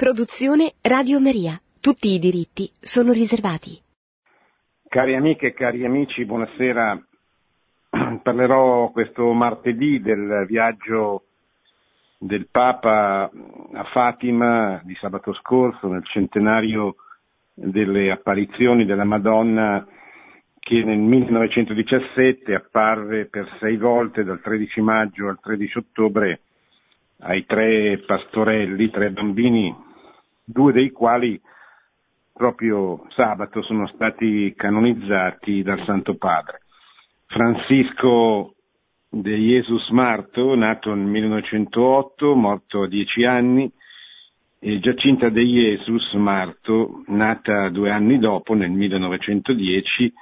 Produzione Radio Maria. Tutti i diritti sono riservati. Cari amiche e cari amici, buonasera. Parlerò questo martedì del viaggio del Papa a Fatima di sabato scorso, nel centenario delle apparizioni della Madonna che nel 1917 apparve per sei volte dal 13 maggio al 13 ottobre ai tre pastorelli, tre bambini, due dei quali proprio sabato sono stati canonizzati dal Santo Padre. Francisco de Jesus Marto, nato nel 1908, morto a dieci anni, e Giacinta de Jesus Marto, nata due anni dopo, nel 1910,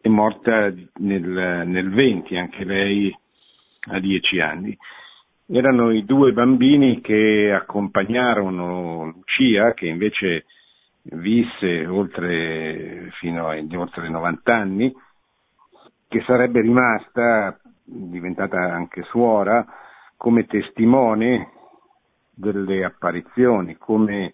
e morta nel, nel 20, anche lei a dieci anni erano i due bambini che accompagnarono Lucia, che invece visse oltre, fino a oltre 90 anni, che sarebbe rimasta, diventata anche suora, come testimone delle apparizioni, come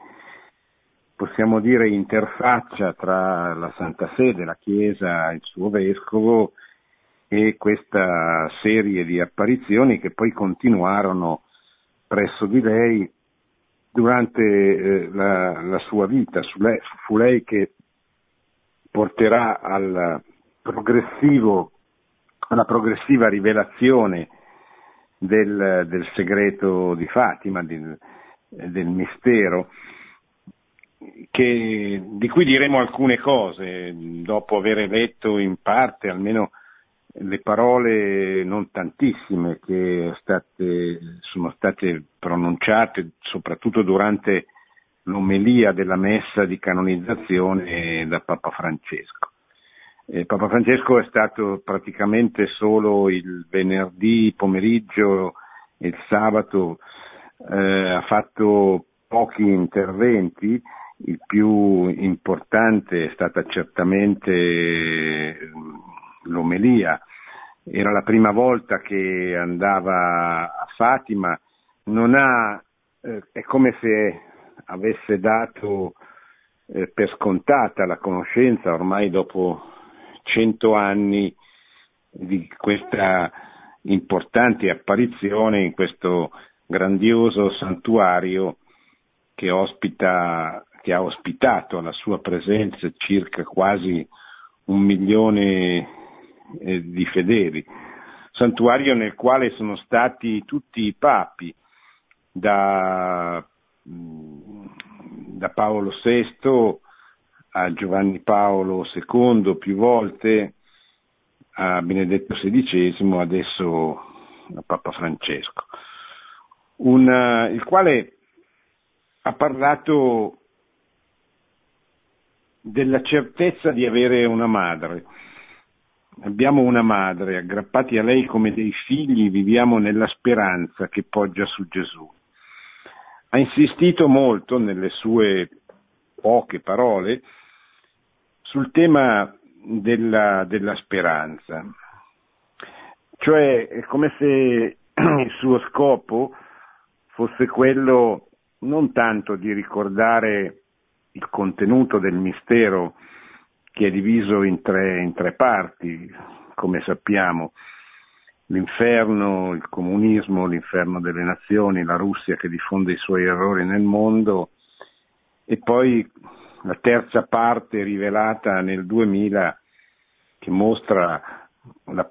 possiamo dire interfaccia tra la Santa Sede, la Chiesa, il suo vescovo e questa serie di apparizioni che poi continuarono presso di lei durante eh, la, la, sua vita. Lei, fu lei che porterà al alla progressiva rivelazione del, del segreto di Fatima, del, del mistero, che, di cui diremo alcune cose dopo aver letto in parte almeno le parole non tantissime che state, sono state pronunciate soprattutto durante l'omelia della messa di canonizzazione da Papa Francesco. Eh, Papa Francesco è stato praticamente solo il venerdì pomeriggio e il sabato, eh, ha fatto pochi interventi, il più importante è stata certamente l'omelia. Era la prima volta che andava a Fatima, ha, eh, è come se avesse dato eh, per scontata la conoscenza ormai dopo cento anni di questa importante apparizione in questo grandioso santuario che, ospita, che ha ospitato alla sua presenza circa quasi un milione eh, di fedeli, santuario nel quale sono stati tutti i papi, da, mm, da Paolo VI a Giovanni Paolo II più volte, a Benedetto XVI, adesso a Papa Francesco, un, il quale ha parlato della certezza di avere una madre, Abbiamo una madre, aggrappati a lei come dei figli viviamo nella speranza che poggia su Gesù. Ha insistito molto nelle sue poche parole sul tema della, della speranza, cioè è come se il suo scopo fosse quello non tanto di ricordare il contenuto del mistero che è diviso in tre, in tre parti, come sappiamo, l'inferno, il comunismo, l'inferno delle nazioni, la Russia che diffonde i suoi errori nel mondo e poi la terza parte rivelata nel 2000 che mostra la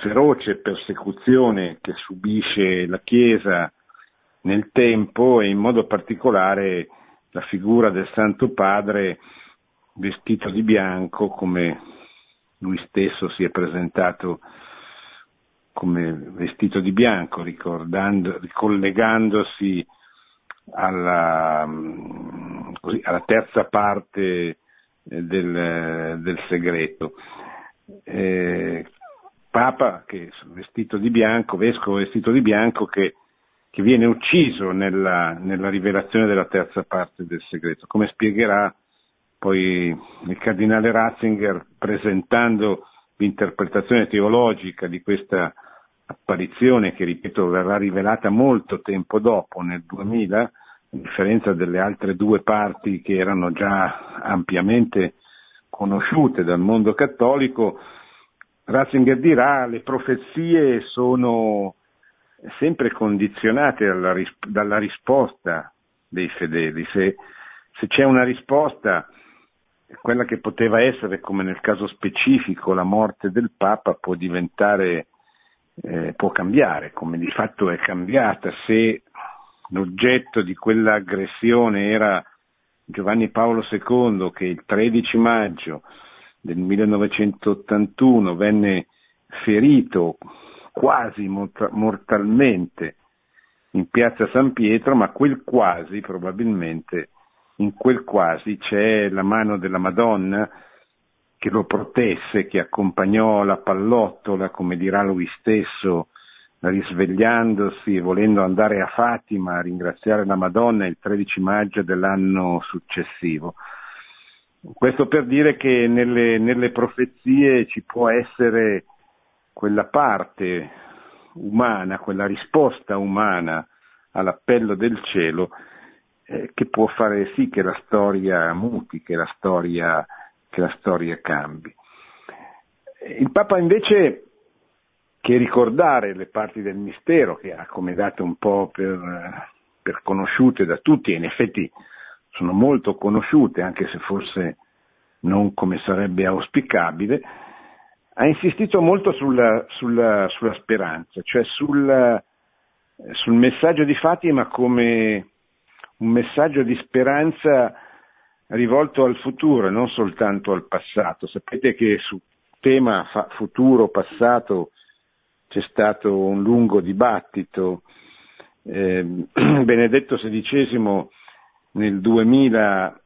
feroce persecuzione che subisce la Chiesa nel tempo e in modo particolare la figura del Santo Padre vestito di bianco come lui stesso si è presentato come vestito di bianco, ricollegandosi alla, così, alla, terza parte eh, del, del segreto. Eh, Papa che vestito di bianco, vescovo vestito di bianco che, che viene ucciso nella, nella rivelazione della terza parte del segreto, come spiegherà poi il cardinale Ratzinger presentando l'interpretazione teologica di questa apparizione che ripeto verrà rivelata molto tempo dopo, nel 2000, a differenza delle altre due parti che erano già ampiamente conosciute dal mondo cattolico, Ratzinger dirà le profezie sono sempre condizionate dalla, risposta dei fedeli. Se, se c'è una risposta, quella che poteva essere, come nel caso specifico, la morte del Papa, può diventare, eh, può cambiare, come di fatto è cambiata. Se l'oggetto di quell'aggressione era Giovanni Paolo II, che il 13 maggio del 1981 venne ferito quasi mortalmente in piazza San Pietro, ma quel quasi probabilmente in quel quasi c'è la mano della Madonna che lo protesse, che accompagnò la pallottola, come dirà lui stesso, risvegliandosi e volendo andare a Fatima a ringraziare la Madonna il 13 maggio dell'anno successivo. Questo per dire che nelle, nelle profezie ci può essere quella parte umana, quella risposta umana all'appello del cielo eh, che può fare sì che la storia muti, che la storia, che la storia cambi. Il Papa invece che ricordare le parti del mistero che ha come date un po' per, per conosciute da tutti e in effetti sono molto conosciute anche se forse non come sarebbe auspicabile, ha insistito molto sulla, sulla, sulla speranza, cioè sul, sul messaggio di Fatima come un messaggio di speranza rivolto al futuro e non soltanto al passato. Sapete che sul tema futuro-passato c'è stato un lungo dibattito. Eh, Benedetto XVI nel 2000,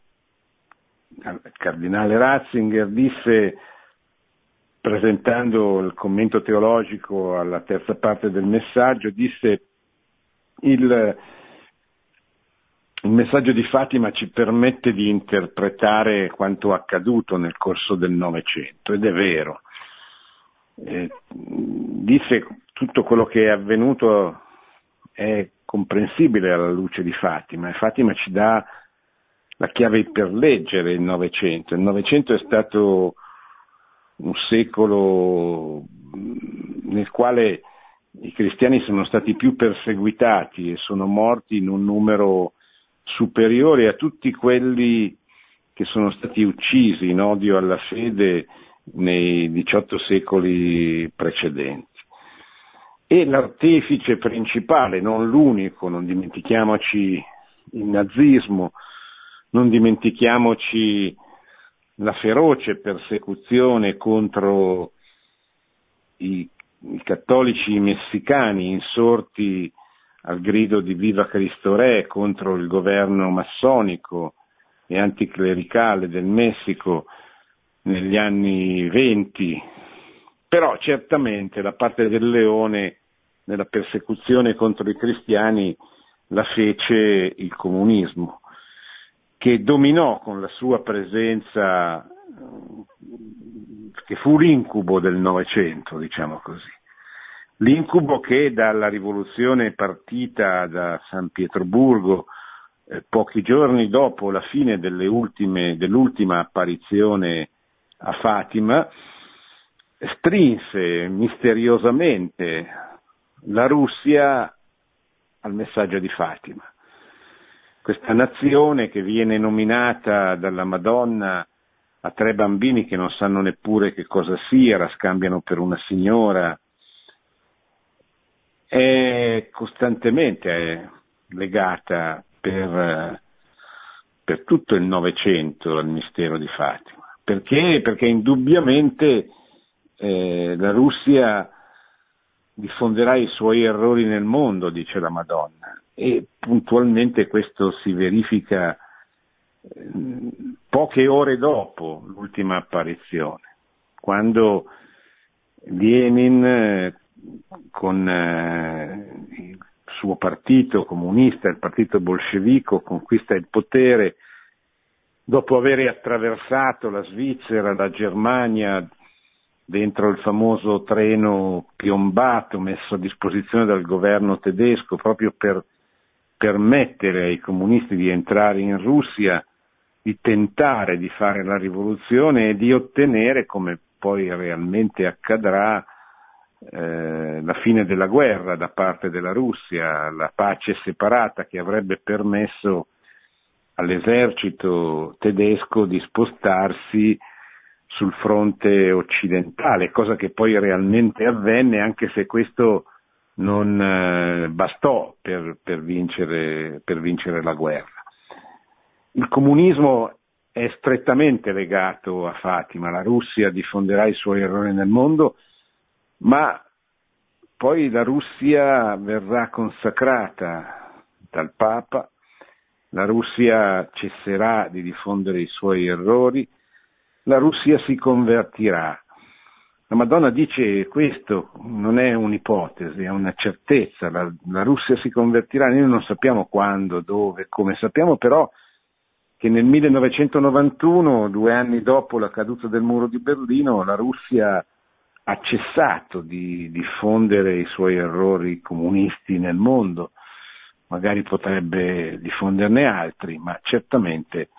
il cardinale Ratzinger disse, presentando il commento teologico alla terza parte del messaggio, disse il, il messaggio di Fatima ci permette di interpretare quanto accaduto nel corso del Novecento ed è vero eh, disse tutto quello che è avvenuto è comprensibile alla luce di Fatima e Fatima ci dà la chiave per leggere il Novecento. Il Novecento è stato un secolo nel quale i cristiani sono stati più perseguitati e sono morti in un numero superiore a tutti quelli che sono stati uccisi in odio alla fede nei 18 secoli precedenti. E l'artefice principale, non l'unico, non dimentichiamoci il nazismo, non dimentichiamoci la feroce persecuzione contro i, i cattolici messicani insorti al grido di Viva Cristo Re contro il governo massonico e anticlericale del Messico negli anni venti, però certamente la parte del leone nella persecuzione contro i cristiani la fece il comunismo, che dominò con la sua presenza, che fu l'incubo del Novecento, diciamo così. L'incubo che dalla rivoluzione partita da San Pietroburgo, eh, pochi giorni dopo la fine ultime, dell'ultima apparizione a Fatima, strinse misteriosamente la Russia al messaggio di Fatima. Questa nazione che viene nominata dalla Madonna a tre bambini che non sanno neppure che cosa sia, la scambiano per una signora, è costantemente legata per, per tutto il Novecento al mistero di Fatima. Perché? Perché indubbiamente eh, la Russia diffonderà i suoi errori nel mondo, dice la Madonna, e puntualmente questo si verifica eh, poche ore dopo l'ultima apparizione, quando Lenin eh, con eh, il suo partito comunista, il partito bolscevico, conquista il potere dopo aver attraversato la Svizzera, la Germania, dentro il famoso treno piombato messo a disposizione dal governo tedesco proprio per permettere ai comunisti di entrare in Russia, di tentare di fare la rivoluzione e di ottenere, come poi realmente accadrà, eh, la fine della guerra da parte della Russia, la pace separata che avrebbe permesso all'esercito tedesco di spostarsi sul fronte occidentale, cosa che poi realmente avvenne anche se questo non eh, bastò per, per, vincere, per vincere la guerra. Il comunismo è strettamente legato a Fatima, la Russia diffonderà i suoi errori nel mondo, ma poi la Russia verrà consacrata dal Papa, la Russia cesserà di diffondere i suoi errori, la Russia si convertirà. La Madonna dice questo, non è un'ipotesi, è una certezza, la, la Russia si convertirà, noi non sappiamo quando, dove, come, sappiamo però che nel 1991, due anni dopo la caduta del muro di Berlino, la Russia ha cessato di diffondere i suoi errori comunisti nel mondo, magari potrebbe diffonderne altri, ma certamente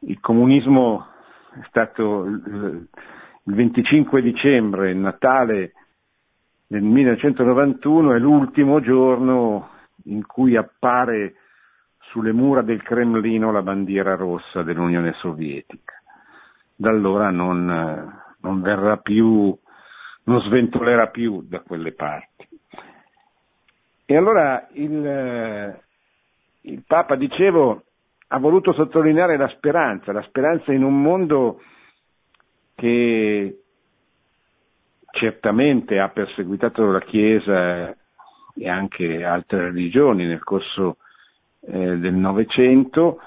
il comunismo è stato il 25 dicembre, il Natale del 1991, è l'ultimo giorno in cui appare sulle mura del Cremlino la bandiera rossa dell'Unione Sovietica. Da allora non, non verrà più, non sventolerà più da quelle parti. E allora il, il Papa, dicevo, ha voluto sottolineare la speranza, la speranza in un mondo che certamente ha perseguitato la Chiesa e anche altre religioni nel corso eh, del Novecento,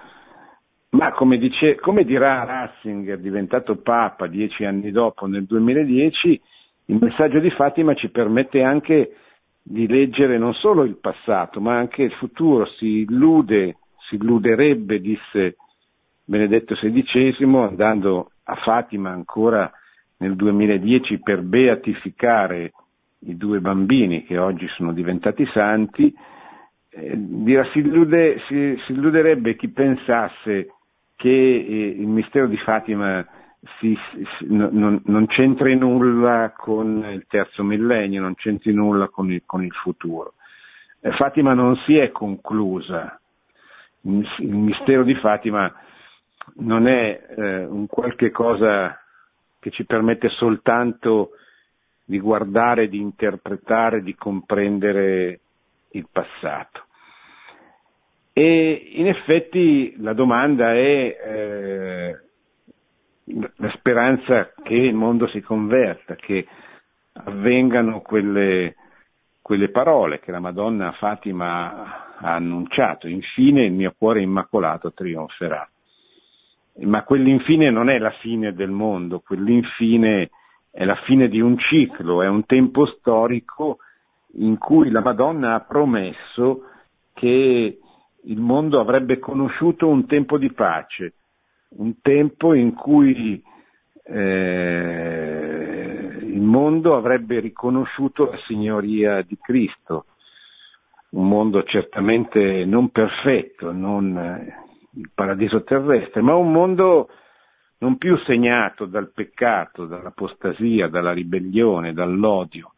ma come, dice, come dirà Ratzinger, diventato Papa dieci anni dopo, nel 2010, il messaggio di Fatima ci permette anche di leggere non solo il passato, ma anche il futuro, si illude si illuderebbe, disse Benedetto XVI, andando a Fatima ancora nel 2010 per beatificare i due bambini che oggi sono diventati santi, eh, dirà, si, illude, si, si, illuderebbe chi pensasse che eh, il mistero di Fatima si, non, non, c'entri nulla con il terzo millennio, non c'entri nulla con il, con il futuro. Eh, Fatima non si è conclusa, il mistero di Fatima non è eh, un qualche cosa che ci permette soltanto di guardare, di interpretare, di comprendere il passato. E in effetti la domanda è eh, la speranza che il mondo si converta, che avvengano quelle, quelle parole che la Madonna Fatima ha annunciato, infine il mio cuore immacolato trionferà. Ma quell'infine non è la fine del mondo, quell'infine è la fine di un ciclo, è un tempo storico in cui la Madonna ha promesso che il mondo avrebbe conosciuto un tempo di pace, un tempo in cui eh, il mondo avrebbe riconosciuto la signoria di Cristo, un mondo certamente non perfetto, non eh, il paradiso terrestre, ma un mondo non più segnato dal peccato, dall'apostasia, dalla ribellione, dall'odio,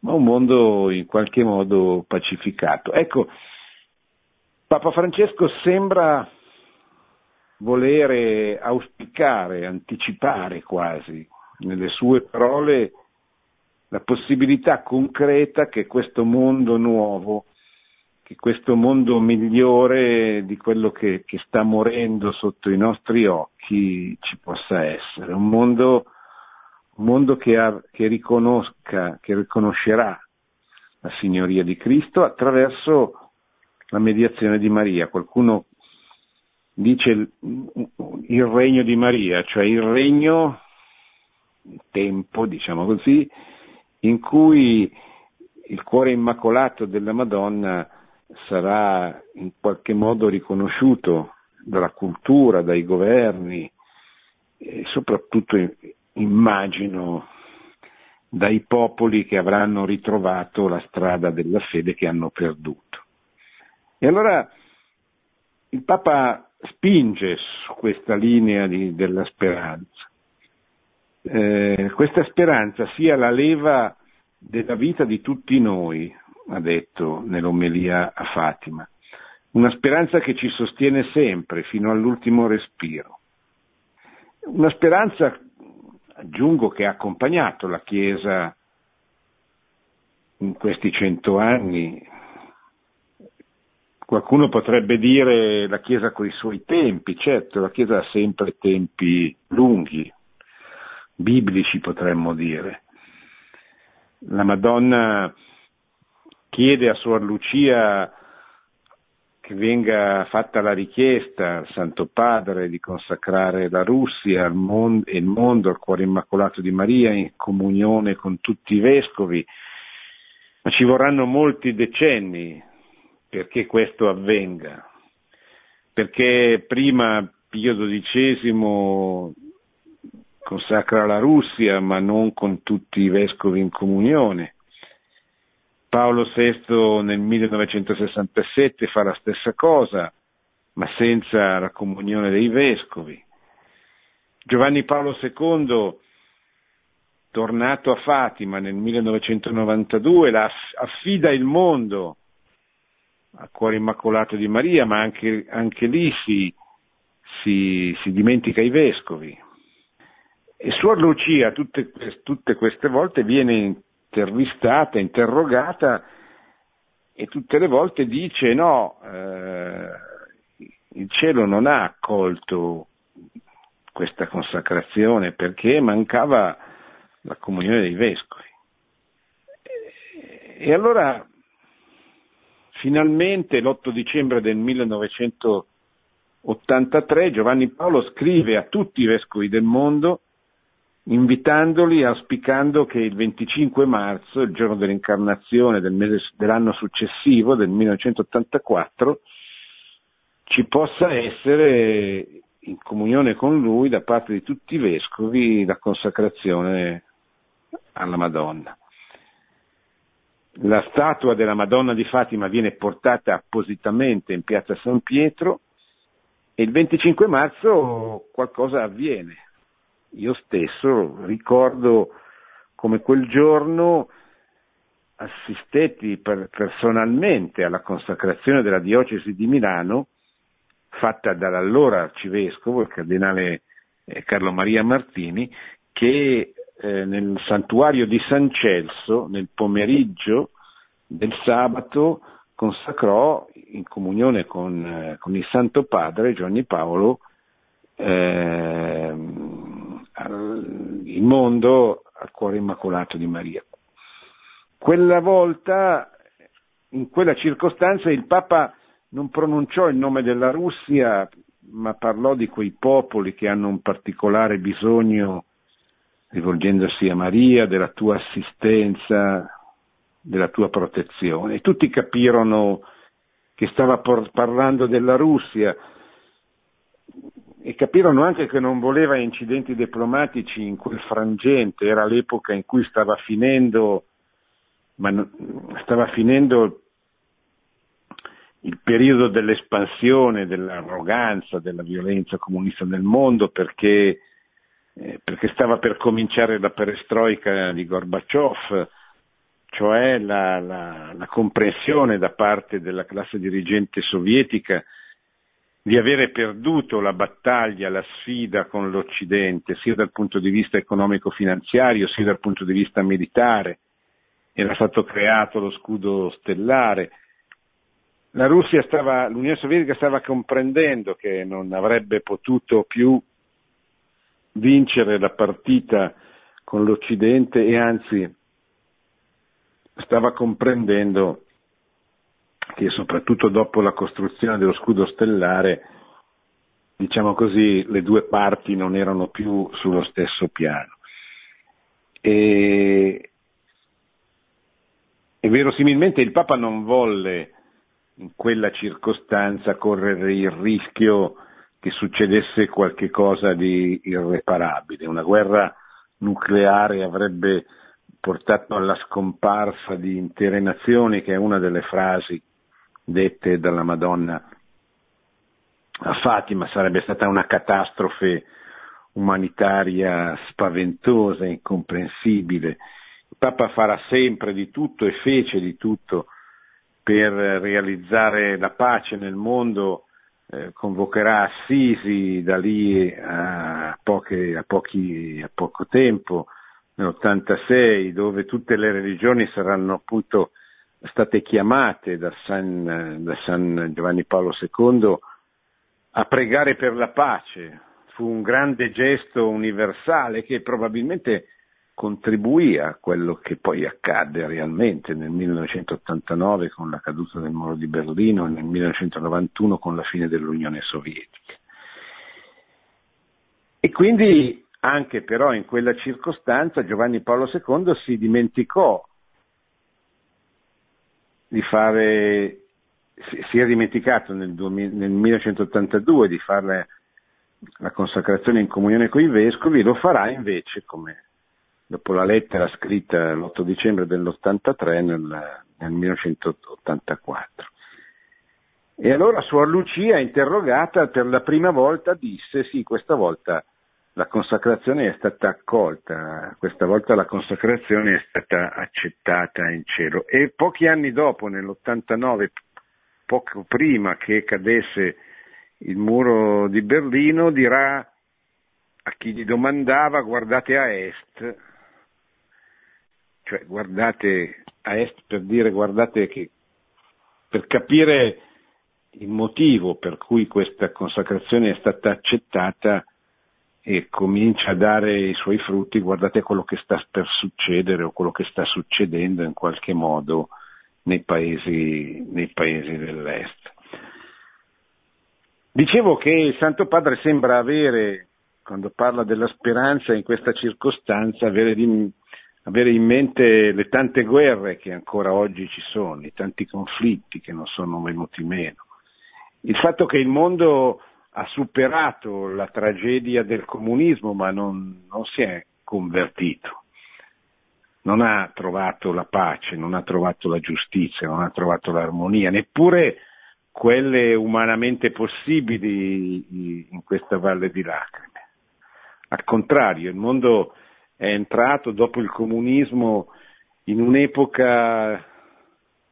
ma un mondo in qualche modo pacificato. Ecco, Papa Francesco sembra volere auspicare, anticipare quasi nelle sue parole la possibilità concreta che questo mondo nuovo che questo mondo migliore di quello che, che, sta morendo sotto i nostri occhi ci possa essere, un mondo, un mondo che, ha, che, riconosca, che riconoscerà la signoria di Cristo attraverso la mediazione di Maria. Qualcuno dice il, regno di Maria, cioè il regno, tempo, diciamo così, in cui il cuore immacolato della Madonna sarà in qualche modo riconosciuto dalla cultura, dai governi e soprattutto immagino dai popoli che avranno ritrovato la strada della fede che hanno perduto. E allora il Papa spinge su questa linea di, della speranza. Eh, questa speranza sia la leva della vita di tutti noi, ha detto nell'omelia a Fatima, una speranza che ci sostiene sempre fino all'ultimo respiro, una speranza, aggiungo, che ha accompagnato la Chiesa in questi cento anni. Qualcuno potrebbe dire la Chiesa con i suoi tempi, certo, la Chiesa ha sempre tempi lunghi, biblici potremmo dire. La Madonna chiede a Suor Lucia che venga fatta la richiesta al Santo Padre di consacrare la Russia mondo, e il mondo al cuore immacolato di Maria in comunione con tutti i vescovi, ma ci vorranno molti decenni perché questo avvenga, perché prima Pio XII consacra la Russia, ma non con tutti i vescovi in comunione. Paolo VI nel 1967 fa la stessa cosa, ma senza la comunione dei vescovi. Giovanni Paolo II, tornato a Fatima nel 1992, la affida il mondo al cuore immacolato di Maria, ma anche, anche lì si, si, si dimentica i vescovi. E Suor Lucia tutte, tutte queste volte viene intervistata, interrogata e tutte le volte dice no, eh, il cielo non ha accolto questa consacrazione perché mancava la comunione dei vescovi. E allora finalmente l'8 dicembre del 1983 Giovanni Paolo scrive a tutti i vescovi del mondo invitandoli, auspicando che il 25 marzo, il giorno dell'incarnazione del mese, dell'anno successivo, del 1984, ci possa essere in comunione con lui da parte di tutti i vescovi la consacrazione alla Madonna. La statua della Madonna di Fatima viene portata appositamente in piazza San Pietro e il 25 marzo qualcosa avviene. Io stesso ricordo come quel giorno assistetti per, personalmente alla consacrazione della diocesi di Milano fatta dall'allora arcivescovo, il cardinale eh, Carlo Maria Martini, che eh, nel santuario di San Celso, nel pomeriggio del sabato, consacrò in comunione con, eh, con il Santo Padre Giovanni Paolo eh, il mondo al cuore immacolato di Maria. Quella volta, in quella circostanza, il Papa non pronunciò il nome della Russia, ma parlò di quei popoli che hanno un particolare bisogno, rivolgendosi a Maria, della tua assistenza, della tua protezione. Tutti capirono che stava parlando della Russia, e capirono anche che non voleva incidenti diplomatici in quel frangente, era l'epoca in cui stava finendo, ma stava finendo il periodo dell'espansione, dell'arroganza, della violenza comunista nel mondo perché, eh, perché stava per cominciare la perestroica di Gorbaciov, cioè la, la, la comprensione da parte della classe dirigente sovietica di avere perduto la battaglia, la sfida con l'Occidente, sia dal punto di vista economico-finanziario, sia dal punto di vista militare. Era stato creato lo scudo stellare. La stava, l'Unione Sovietica stava comprendendo che non avrebbe potuto più vincere la partita con l'Occidente e anzi stava comprendendo che soprattutto dopo la costruzione dello scudo stellare, diciamo così, le due parti non erano più sullo stesso piano. E, e verosimilmente il Papa non volle in quella circostanza correre il rischio che succedesse qualche cosa di irreparabile. Una guerra nucleare avrebbe portato alla scomparsa di intere nazioni, che è una delle frasi dette dalla Madonna a Fatima, sarebbe stata una catastrofe umanitaria spaventosa, incomprensibile. Il Papa farà sempre di tutto e fece di tutto per realizzare la pace nel mondo, eh, convocherà Assisi da lì a, poche, a, pochi, a poco tempo, nell'86, dove tutte le religioni saranno appunto state chiamate da San, da San Giovanni Paolo II a pregare per la pace. Fu un grande gesto universale che probabilmente contribuì a quello che poi accadde realmente nel 1989 con la caduta del muro di Berlino e nel 1991 con la fine dell'Unione Sovietica. E quindi anche però in quella circostanza Giovanni Paolo II si dimenticò di fare si è dimenticato nel, 2000, nel 1982 di fare la consacrazione in comunione con i vescovi, lo farà invece, come dopo la lettera scritta l'8 dicembre dell'83 nel, nel 1984. E allora Suor Lucia, interrogata per la prima volta, disse sì, questa volta la consacrazione è stata accolta, questa volta la consacrazione è stata accettata in cielo. E pochi anni dopo, nell'89, poco prima che cadesse il muro di Berlino, dirà a chi gli domandava guardate a est, cioè guardate a est per dire guardate che per capire il motivo per cui questa consacrazione è stata accettata e comincia a dare i suoi frutti, guardate quello che sta per succedere o quello che sta succedendo in qualche modo nei paesi, nei paesi dell'Est. Dicevo che il Santo Padre sembra avere, quando parla della speranza in questa circostanza, avere, di, avere in mente le tante guerre che ancora oggi ci sono, i tanti conflitti che non sono venuti meno. Il fatto che il mondo ha superato la tragedia del comunismo ma non, non si è convertito non ha trovato la pace, non ha trovato la giustizia, non ha trovato l'armonia, neppure quelle umanamente possibili in questa valle di lacrime. Al contrario, il mondo è entrato dopo il comunismo in un'epoca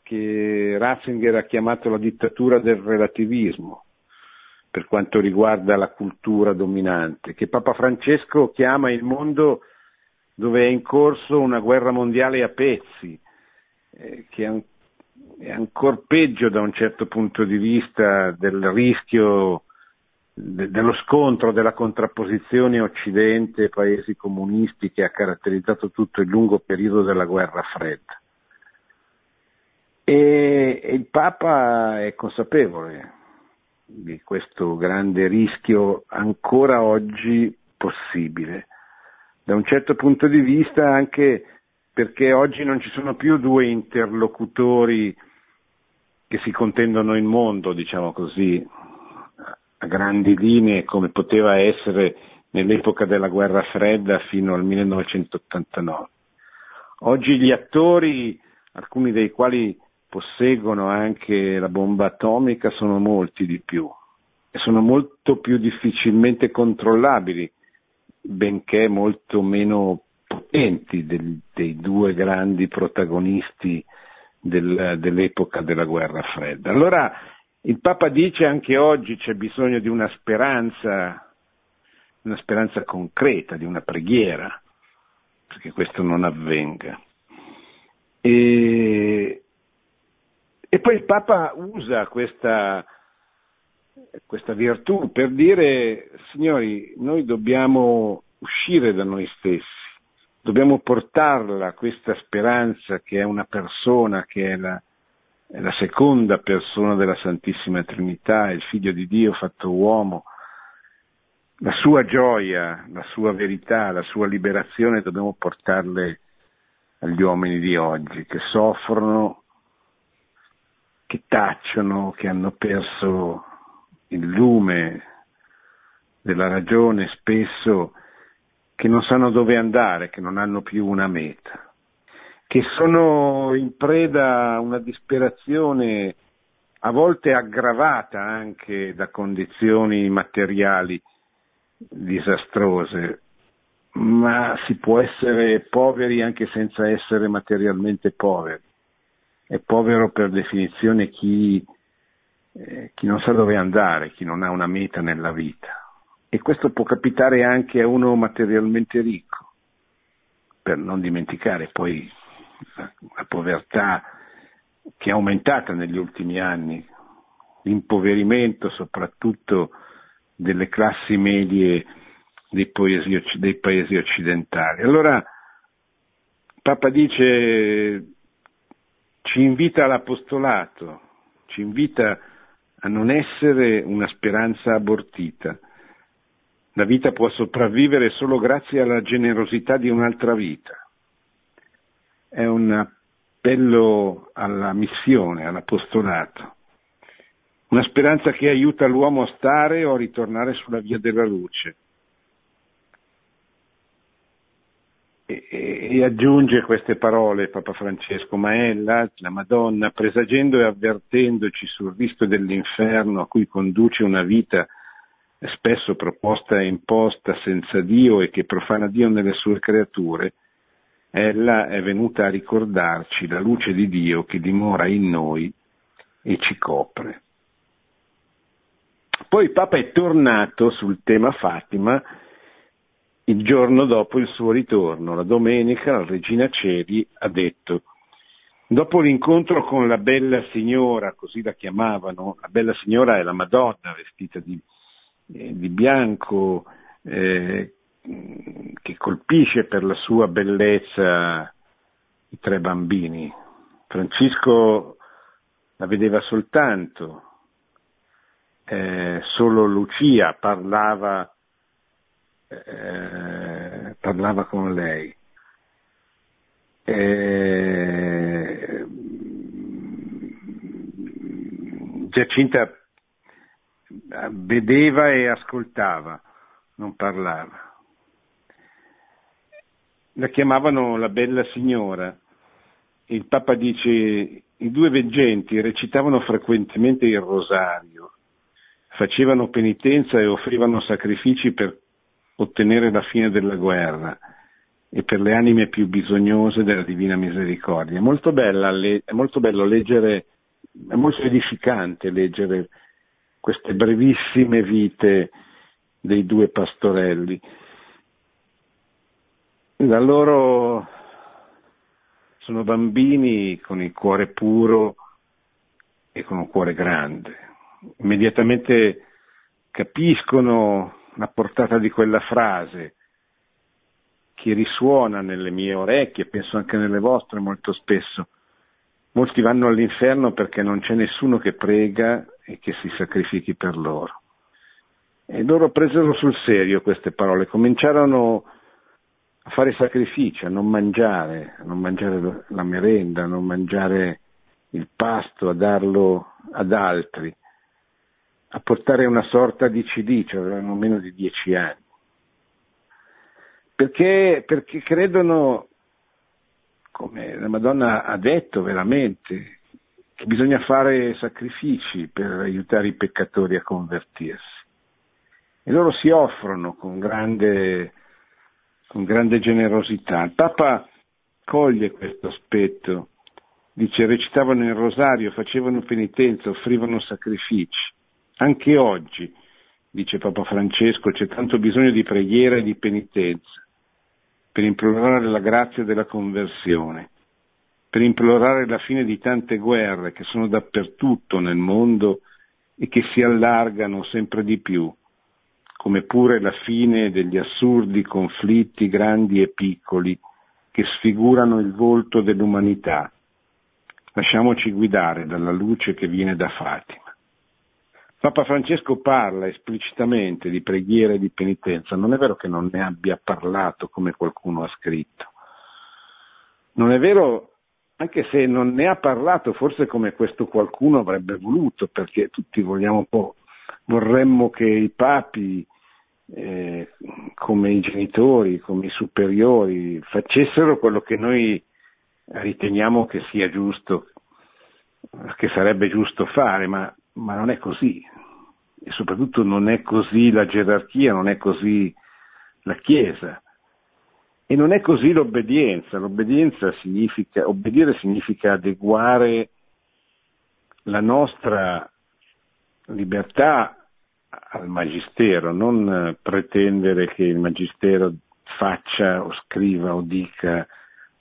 che Ratzinger ha chiamato la dittatura del relativismo per quanto riguarda la cultura dominante, che Papa Francesco chiama il mondo dove è in corso una guerra mondiale a pezzi, eh, che è, è ancora peggio da un certo punto di vista del rischio dello scontro, della contrapposizione Occidente e paesi comunisti che ha caratterizzato tutto il lungo periodo della guerra fredda. E, e il Papa è consapevole di questo grande rischio ancora oggi possibile da un certo punto di vista anche perché oggi non ci sono più due interlocutori che si contendono il mondo, diciamo così, a grandi linee come poteva essere nell'epoca della guerra fredda fino al 1989. Oggi gli attori, alcuni dei quali posseggono anche la bomba atomica, sono molti di più e sono molto più difficilmente controllabili benché molto meno potenti del, dei due grandi protagonisti del, dell'epoca della guerra fredda. Allora il Papa dice anche oggi c'è bisogno di una speranza, una speranza concreta, di una preghiera, perché questo non avvenga. E, e poi il Papa usa questa, questa virtù per dire, signori, noi dobbiamo uscire da noi stessi, dobbiamo portarla questa speranza che è una persona, che è la, la seconda persona della Santissima Trinità, il Figlio di Dio fatto uomo, la sua gioia, la sua verità, la sua liberazione dobbiamo portarle agli uomini di oggi che soffrono, che tacciono, che hanno perso il lume della ragione spesso che non sanno dove andare, che non hanno più una meta, che sono in preda a una disperazione a volte aggravata anche da condizioni materiali disastrose, ma si può essere poveri anche senza essere materialmente poveri. È povero per definizione chi, eh, chi non sa dove andare, chi non ha una meta nella vita. E questo può capitare anche a uno materialmente ricco, per non dimenticare poi la, povertà che è aumentata negli ultimi anni, l'impoverimento soprattutto delle classi medie dei paesi, dei paesi occidentali. Allora Papa dice, ci invita all'apostolato, ci invita a non essere una speranza abortita. La vita può sopravvivere solo grazie alla generosità di un'altra vita. È un appello alla missione, all'apostolato. Una speranza che aiuta l'uomo a stare o a ritornare sulla via della luce. E, aggiunge queste parole Papa Francesco, ma ella, la Madonna, presagendo e avvertendoci sul rischio dell'inferno a cui conduce una vita spesso proposta e imposta senza Dio e che profana Dio nelle sue creature, ella è venuta a ricordarci la luce di Dio che dimora in noi e ci copre. Poi il Papa è tornato sul tema Fatima il giorno dopo il suo ritorno, la domenica, la regina Celi ha detto Dopo l'incontro con la bella signora, così la chiamavano, la bella signora è la Madonna vestita di, eh, di bianco, eh, che colpisce per la sua bellezza i tre bambini. Francisco la vedeva soltanto, eh, solo Lucia parlava, eh, parlava con lei. Eh, Giacinta vedeva e ascoltava, non parlava la chiamavano la bella signora. Il Papa dice i due veggenti recitavano frequentemente il rosario, facevano penitenza e offrivano sacrifici per ottenere la fine della guerra e per le anime più bisognose della Divina Misericordia. È molto, bella, è molto bello leggere, è molto edificante leggere queste brevissime vite dei due pastorelli. Da loro sono bambini con il cuore puro e con un cuore grande. Immediatamente capiscono la portata di quella frase che risuona nelle mie orecchie, penso anche nelle vostre molto spesso. Molti vanno all'inferno perché non c'è nessuno che prega e che si sacrifichi per loro. E loro presero sul serio queste parole, cominciarono a fare sacrifici, a non mangiare, a non mangiare la merenda, a non mangiare il pasto, a darlo ad altri, a portare una sorta di CD, cioè avevano meno di dieci anni. Perché, perché credono, come la Madonna ha detto veramente, che bisogna fare sacrifici per aiutare i peccatori a convertirsi. E loro si offrono con grande con grande generosità. Il Papa coglie questo aspetto, dice recitavano il rosario, facevano penitenza, offrivano sacrifici. Anche oggi, dice Papa Francesco, c'è tanto bisogno di preghiera e di penitenza per implorare la grazia della conversione, per implorare la fine di tante guerre che sono dappertutto nel mondo e che si allargano sempre di più come pure la fine degli assurdi conflitti grandi e piccoli che sfigurano il volto dell'umanità. Lasciamoci guidare dalla luce che viene da Fatima. Papa Francesco parla esplicitamente di preghiera e di penitenza, non è vero che non ne abbia parlato come qualcuno ha scritto. Non è vero anche se non ne ha parlato forse come questo qualcuno avrebbe voluto, perché tutti vogliamo un po', vorremmo che i papi eh, come i genitori, come i superiori, facessero quello che noi riteniamo che sia giusto che sarebbe giusto fare, ma, ma non è così. E soprattutto non è così la gerarchia, non è così la Chiesa. E non è così l'obbedienza. L'obbedienza significa, obbedire significa adeguare la nostra libertà al magistero, non pretendere che il magistero faccia o scriva o dica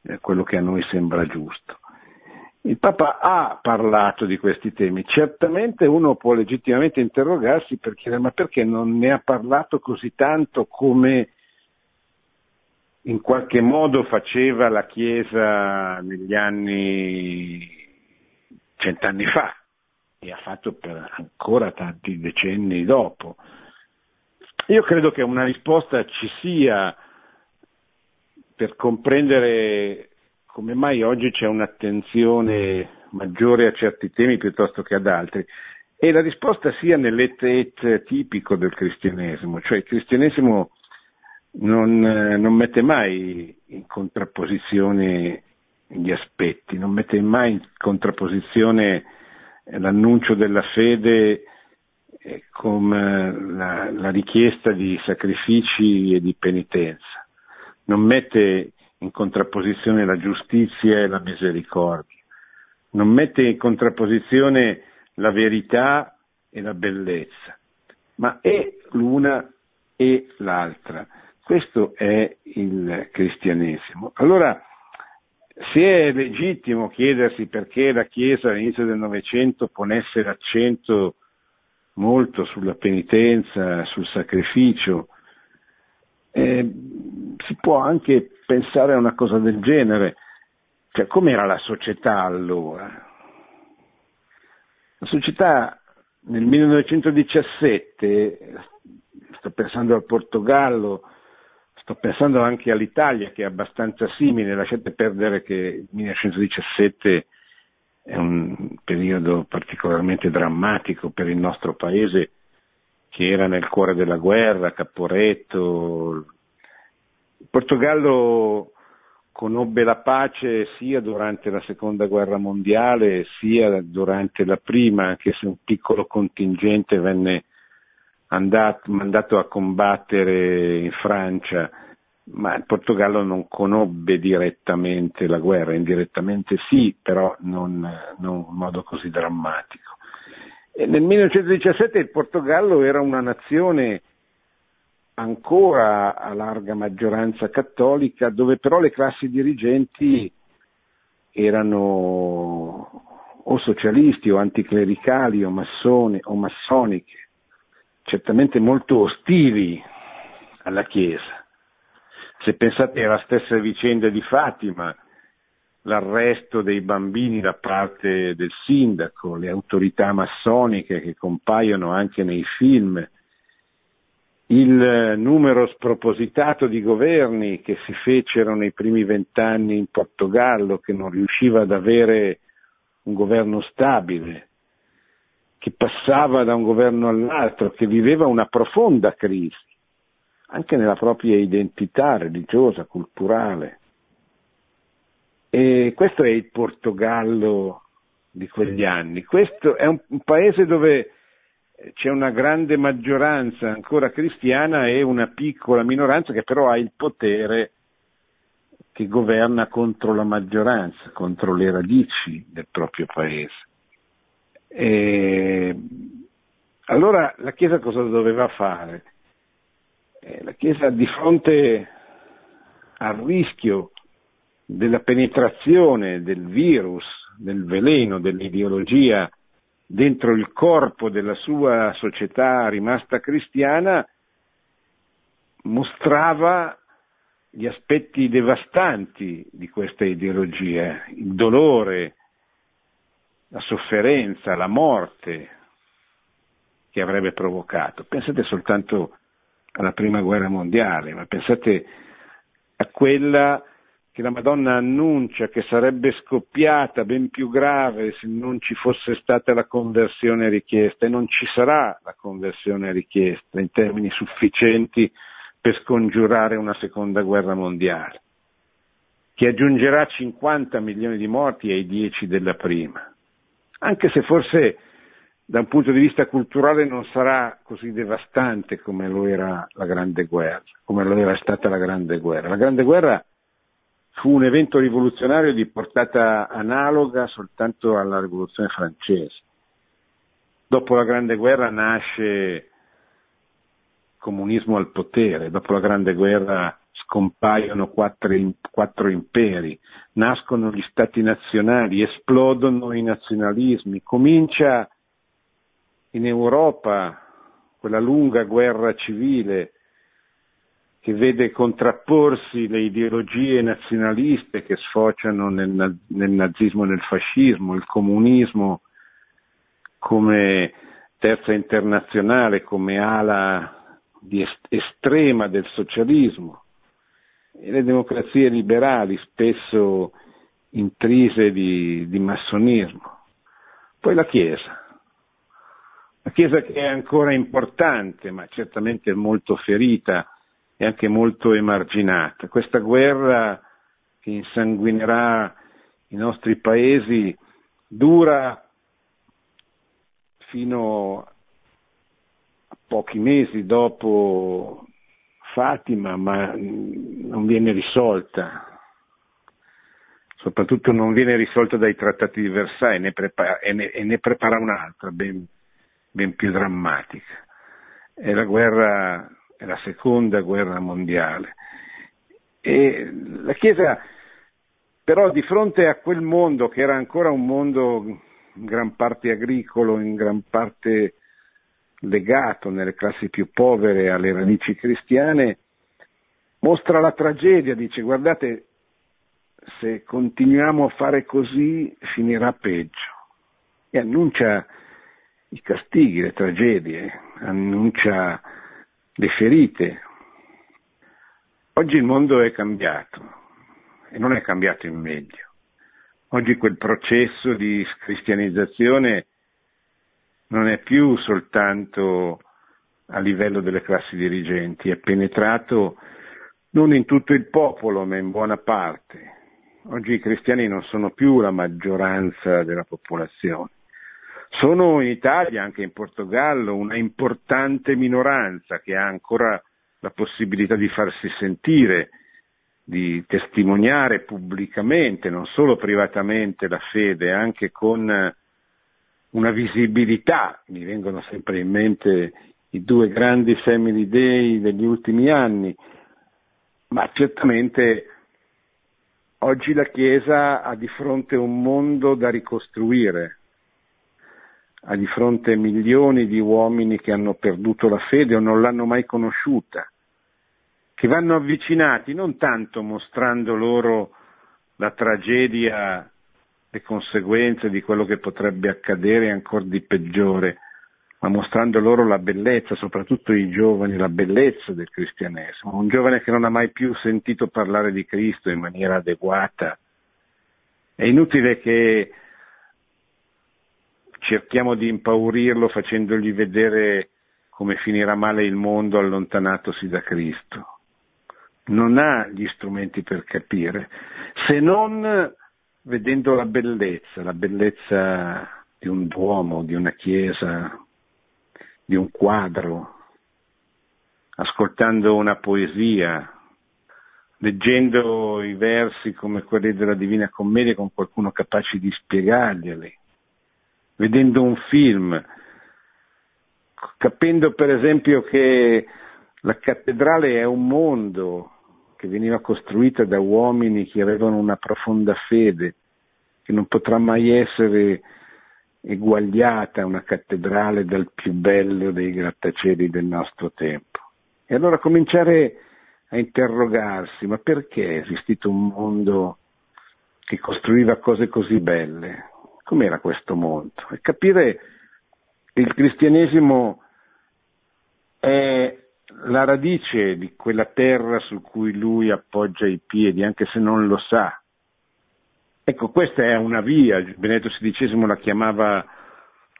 eh, quello che a noi sembra giusto. Il Papa ha parlato di questi temi, certamente uno può legittimamente interrogarsi per chiedere ma perché non ne ha parlato così tanto come in qualche modo faceva la Chiesa negli anni cent'anni fa e ha fatto per ancora tanti decenni dopo. Io credo che una risposta ci sia per comprendere come mai oggi c'è un'attenzione maggiore a certi temi piuttosto che ad altri. E la risposta sia nell'et et tipico del cristianesimo, cioè il cristianesimo non, non mette mai in contrapposizione gli aspetti, non mette mai in contrapposizione l'annuncio della fede con la, la richiesta di sacrifici e di penitenza non mette in contrapposizione la giustizia e la misericordia, non mette in contrapposizione la verità e la bellezza, ma è l'una e l'altra. Questo è il cristianesimo. Allora, se è legittimo chiedersi perché la Chiesa all'inizio del Novecento ponesse l'accento molto sulla penitenza, sul sacrificio, eh, si può anche pensare a una cosa del genere, cioè com'era la società allora? La società nel 1917, sto pensando al Portogallo, sto pensando anche all'Italia che è abbastanza simile, lasciate perdere che il 1917 è un periodo particolarmente drammatico per il nostro paese che era nel cuore della guerra, Caporetto. Il Portogallo conobbe la pace sia durante la seconda guerra mondiale sia durante la prima, anche se un piccolo contingente venne andato, mandato a combattere in Francia, ma il Portogallo non conobbe direttamente la guerra, indirettamente sì, però non, non in modo così drammatico. E nel 1917 il Portogallo era una nazione ancora a larga maggioranza cattolica, dove però le classi dirigenti erano o socialisti o anticlericali o, massoni, o massoniche, certamente molto ostili alla Chiesa. Se pensate alla stessa vicenda di Fatima, l'arresto dei bambini da parte del sindaco, le autorità massoniche che compaiono anche nei film, il numero spropositato di governi che si fecero nei primi vent'anni in Portogallo, che non riusciva ad avere un governo stabile, che passava da un governo all'altro, che viveva una profonda crisi, anche nella propria identità religiosa, culturale. E questo è il Portogallo di quegli anni. Questo è un, un paese dove c'è una grande maggioranza ancora cristiana e una piccola minoranza che però ha il potere che governa contro la maggioranza, contro le radici del proprio paese. E allora la Chiesa cosa doveva fare? Eh, la Chiesa di fronte al rischio della penetrazione del virus, del veleno, dell'ideologia dentro il corpo della sua società rimasta cristiana, mostrava gli aspetti devastanti di questa ideologia, il dolore, la sofferenza, la morte che avrebbe provocato. Pensate soltanto alla prima guerra mondiale, ma pensate a quella che la Madonna annuncia che sarebbe scoppiata ben più grave se non ci fosse stata la conversione richiesta e non ci sarà la conversione richiesta in termini sufficienti per scongiurare una seconda guerra mondiale, che aggiungerà 50 milioni di morti ai 10 della prima. Anche se forse da un punto di vista culturale non sarà così devastante come lo era la Grande Guerra, come lo era stata la Grande Guerra. La Grande Guerra fu un evento rivoluzionario di portata analoga soltanto alla rivoluzione francese. Dopo la Grande Guerra nasce il comunismo al potere, dopo la Grande Guerra scompaiono quattro, quattro imperi, nascono gli stati nazionali, esplodono i nazionalismi, comincia in Europa quella lunga guerra civile che vede contrapporsi le ideologie nazionaliste che sfociano nel, nel nazismo e nel fascismo, il comunismo come terza internazionale, come ala est- estrema del socialismo, le democrazie liberali spesso intrise di, di massonismo. Poi la Chiesa, la Chiesa che è ancora importante, ma certamente molto ferita e anche molto emarginata. Questa guerra che insanguinerà i nostri paesi dura fino a pochi mesi dopo Fatima, ma non viene risolta. Soprattutto non viene risolta dai trattati di Versailles ne prepara, e, ne, e ne prepara un'altra ben, ben più drammatica. È la guerra è la seconda guerra mondiale. E la Chiesa però di fronte a quel mondo che era ancora un mondo in gran parte agricolo, in gran parte legato nelle classi più povere alle radici cristiane, mostra la tragedia, dice guardate se continuiamo a fare così finirà peggio e annuncia i castighi, le tragedie, annuncia le ferite. Oggi il mondo è cambiato e non è cambiato in meglio. Oggi quel processo di cristianizzazione non è più soltanto a livello delle classi dirigenti, è penetrato non in tutto il popolo, ma in buona parte. Oggi i cristiani non sono più la maggioranza della popolazione. Sono in Italia, anche in Portogallo, una importante minoranza che ha ancora la possibilità di farsi sentire, di testimoniare pubblicamente, non solo privatamente, la fede, anche con una visibilità. Mi vengono sempre in mente i due grandi family day degli ultimi anni, ma certamente oggi la Chiesa ha di fronte un mondo da ricostruire, ha di fronte milioni di uomini che hanno perduto la fede o non l'hanno mai conosciuta, che vanno avvicinati non tanto mostrando loro la tragedia, le conseguenze di quello che potrebbe accadere ancora di peggiore, ma mostrando loro la bellezza, soprattutto i giovani, la bellezza del cristianesimo. Un giovane che non ha mai più sentito parlare di Cristo in maniera adeguata. È inutile che cerchiamo di impaurirlo facendogli vedere come finirà male il mondo allontanatosi da Cristo. Non ha gli strumenti per capire, se non vedendo la bellezza, la bellezza di un duomo, di una chiesa, di un quadro, ascoltando una poesia, leggendo i versi come quelli della Divina Commedia con qualcuno capace di spiegarglieli, vedendo un film, capendo per esempio che la cattedrale è un mondo che veniva costruita da uomini che avevano una profonda fede, che non potrà mai essere eguagliata una cattedrale dal più bello dei grattacieli del nostro tempo. E allora cominciare a interrogarsi, ma perché è esistito un mondo che costruiva cose così belle? com'era questo mondo e capire che il cristianesimo è la radice di quella terra su cui lui appoggia i piedi, anche se non lo sa. Ecco, questa è una via, Benedetto XVI la chiamava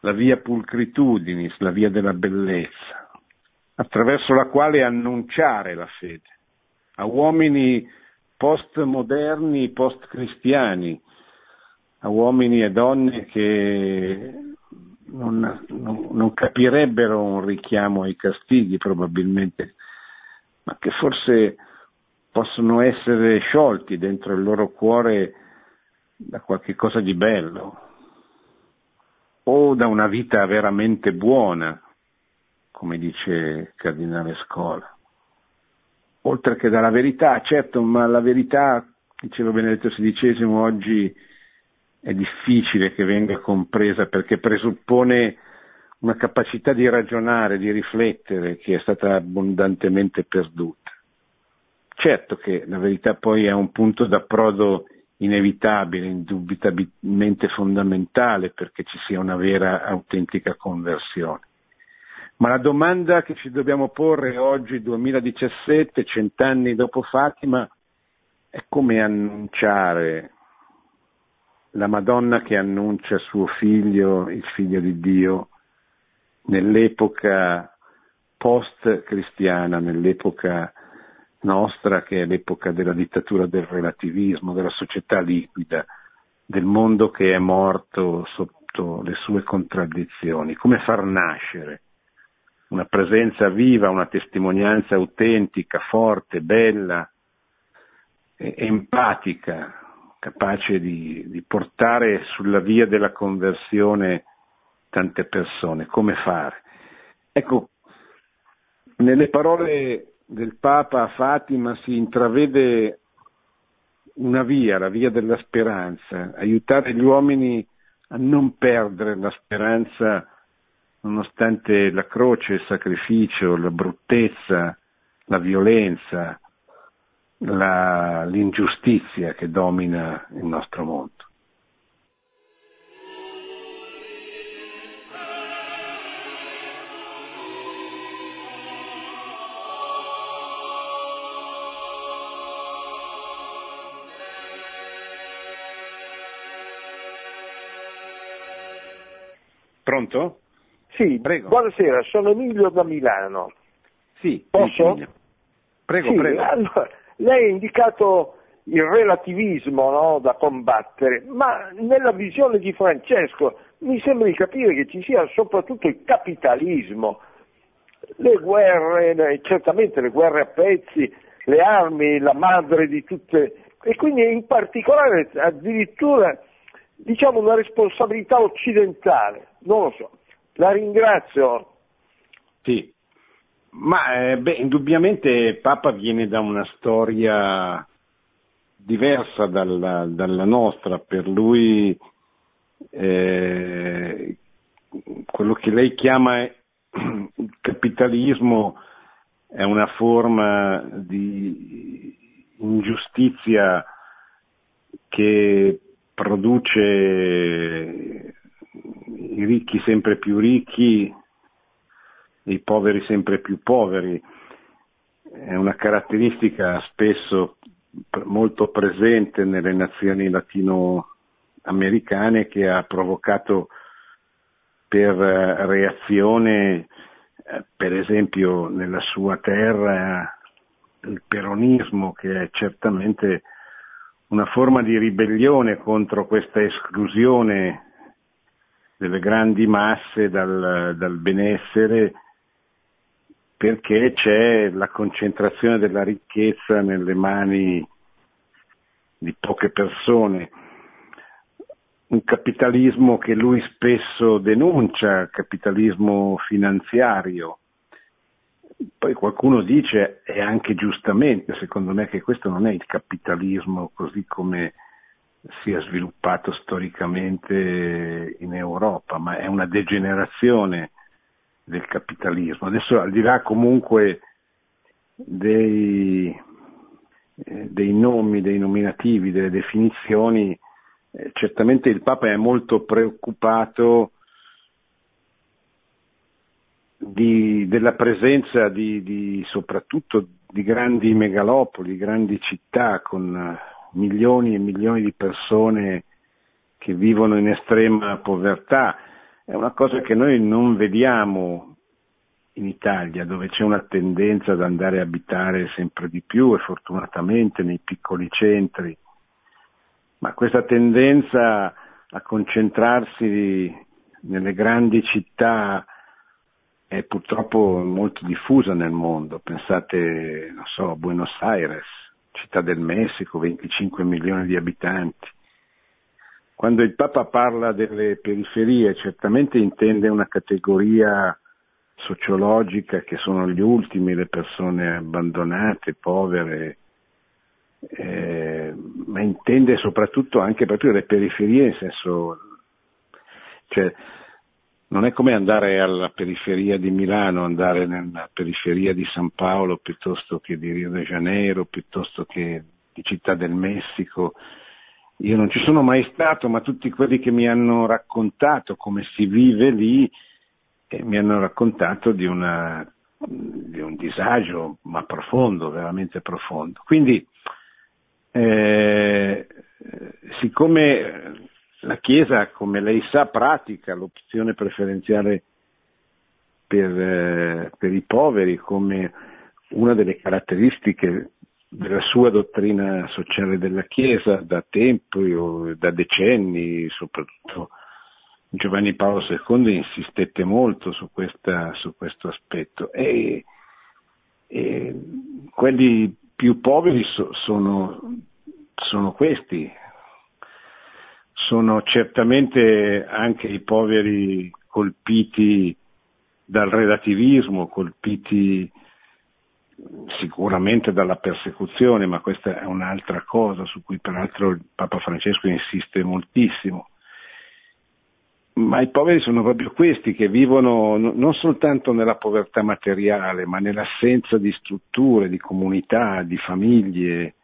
la via pulcritudinis, la via della bellezza, attraverso la quale annunciare la fede a uomini postmoderni, post-cristiani, a uomini e donne che non, non, non capirebbero un richiamo ai castighi probabilmente, ma che forse possono essere sciolti dentro il loro cuore da qualche cosa di bello o da una vita veramente buona, come dice cardinale Scola. Oltre che dalla verità, certo, ma la verità, diceva Benedetto XVI, oggi è difficile che venga compresa perché presuppone una capacità di ragionare, di riflettere che è stata abbondantemente perduta. Certo che la verità poi è un punto d'approdo inevitabile, indubitabilmente fondamentale perché ci sia una vera, autentica conversione. Ma la domanda che ci dobbiamo porre oggi, 2017, cent'anni dopo Fatima, è come annunciare la Madonna che annuncia suo figlio, il figlio di Dio, nell'epoca post-cristiana, nell'epoca nostra che è l'epoca della dittatura del relativismo, della società liquida, del mondo che è morto sotto le sue contraddizioni. Come far nascere una presenza viva, una testimonianza autentica, forte, bella, empatica, capace di, di portare sulla via della conversione tante persone. Come fare? Ecco, nelle parole del Papa a Fatima si intravede una via, la via della speranza, aiutare gli uomini a non perdere la speranza nonostante la croce, il sacrificio, la bruttezza, la violenza, la, l'ingiustizia che domina il nostro mondo. Pronto? Sì, prego. Buonasera, sono Emilio da Milano. Sì, posso? Prego, sì, prego. Allora, lei ha indicato il relativismo no, da combattere, ma nella visione di Francesco mi sembra di capire che ci sia soprattutto il capitalismo, le guerre, certamente le guerre a pezzi, le armi, la madre di tutte, e quindi in particolare addirittura diciamo una responsabilità occidentale, non lo so. La ringrazio. Sì, ma eh, beh, indubbiamente Papa viene da una storia diversa dalla, dalla nostra, per lui eh, quello che lei chiama il capitalismo è una forma di ingiustizia che produce i ricchi sempre più ricchi i poveri sempre più poveri. È una caratteristica spesso molto presente nelle nazioni latinoamericane che ha provocato per reazione, eh, per esempio nella sua terra, il peronismo che è certamente una forma di ribellione contro questa esclusione delle grandi masse dal, dal benessere perché c'è la concentrazione della ricchezza nelle mani di poche persone. Un capitalismo che lui spesso denuncia, capitalismo finanziario. Poi qualcuno dice, e anche giustamente, secondo me, che questo non è il capitalismo così come si è sviluppato storicamente in Europa, ma è una degenerazione del capitalismo. Adesso al di là comunque dei, eh, dei nomi, dei nominativi, delle definizioni, eh, certamente il Papa è molto preoccupato di, della presenza di, di, soprattutto di grandi megalopoli, grandi città con milioni e milioni di persone che vivono in estrema povertà è una cosa che noi non vediamo in Italia, dove c'è una tendenza ad andare a abitare sempre di più e fortunatamente nei piccoli centri, ma questa tendenza a concentrarsi nelle grandi città è purtroppo molto diffusa nel mondo. Pensate, so, a Buenos Aires, città del Messico, 25 milioni di abitanti. Quando il Papa parla delle periferie, certamente intende una categoria sociologica che sono gli ultimi, le persone abbandonate, povere, eh, ma intende soprattutto anche proprio le periferie, in senso, cioè, non è come andare alla periferia di Milano, andare nella periferia di San Paolo piuttosto che di Rio de Janeiro, piuttosto che di Città del Messico. Io non ci sono mai stato, ma tutti quelli che mi hanno raccontato come si vive lì eh, mi hanno raccontato di, una, di, un disagio, ma profondo, veramente profondo. Quindi, eh, siccome la Chiesa, come lei sa, pratica l'opzione preferenziale per, eh, per i poveri come una delle caratteristiche della sua dottrina sociale della Chiesa da tempi o da decenni, soprattutto Giovanni Paolo II insistette molto su, questa, su questo aspetto. E, e, quelli più poveri so, sono, sono questi, sono certamente anche i poveri colpiti dal relativismo, colpiti sicuramente dalla persecuzione, ma questa è un'altra cosa su cui peraltro il Papa Francesco insiste moltissimo. Ma i poveri sono proprio questi che vivono non soltanto nella povertà materiale, ma nell'assenza di strutture, di comunità, di famiglie,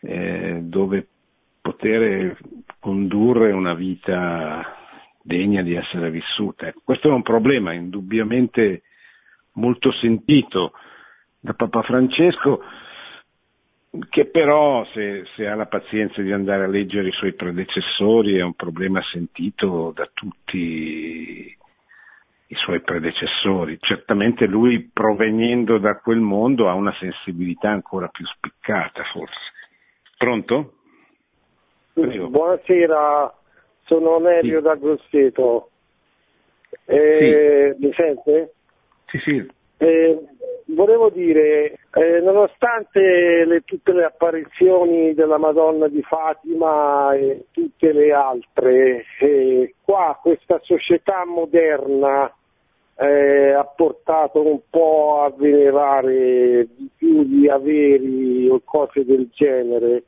eh, dove poter condurre una vita degna di essere vissuta. Questo è un problema indubbiamente molto sentito da Papa Francesco, che però se, se, ha la pazienza di andare a leggere i suoi predecessori è un problema sentito da tutti i suoi predecessori. Certamente lui provenendo da quel mondo ha una sensibilità ancora più spiccata forse. Pronto? Prego. Buonasera, sono Nerio sì. da Grosseto. Eh, sì. Mi sente? Sì, sì. Eh, volevo dire, eh, nonostante le, tutte le apparizioni della Madonna di Fatima e tutte le altre, eh, qua questa società moderna eh, ha portato un po' a venerare di più gli averi o cose del genere.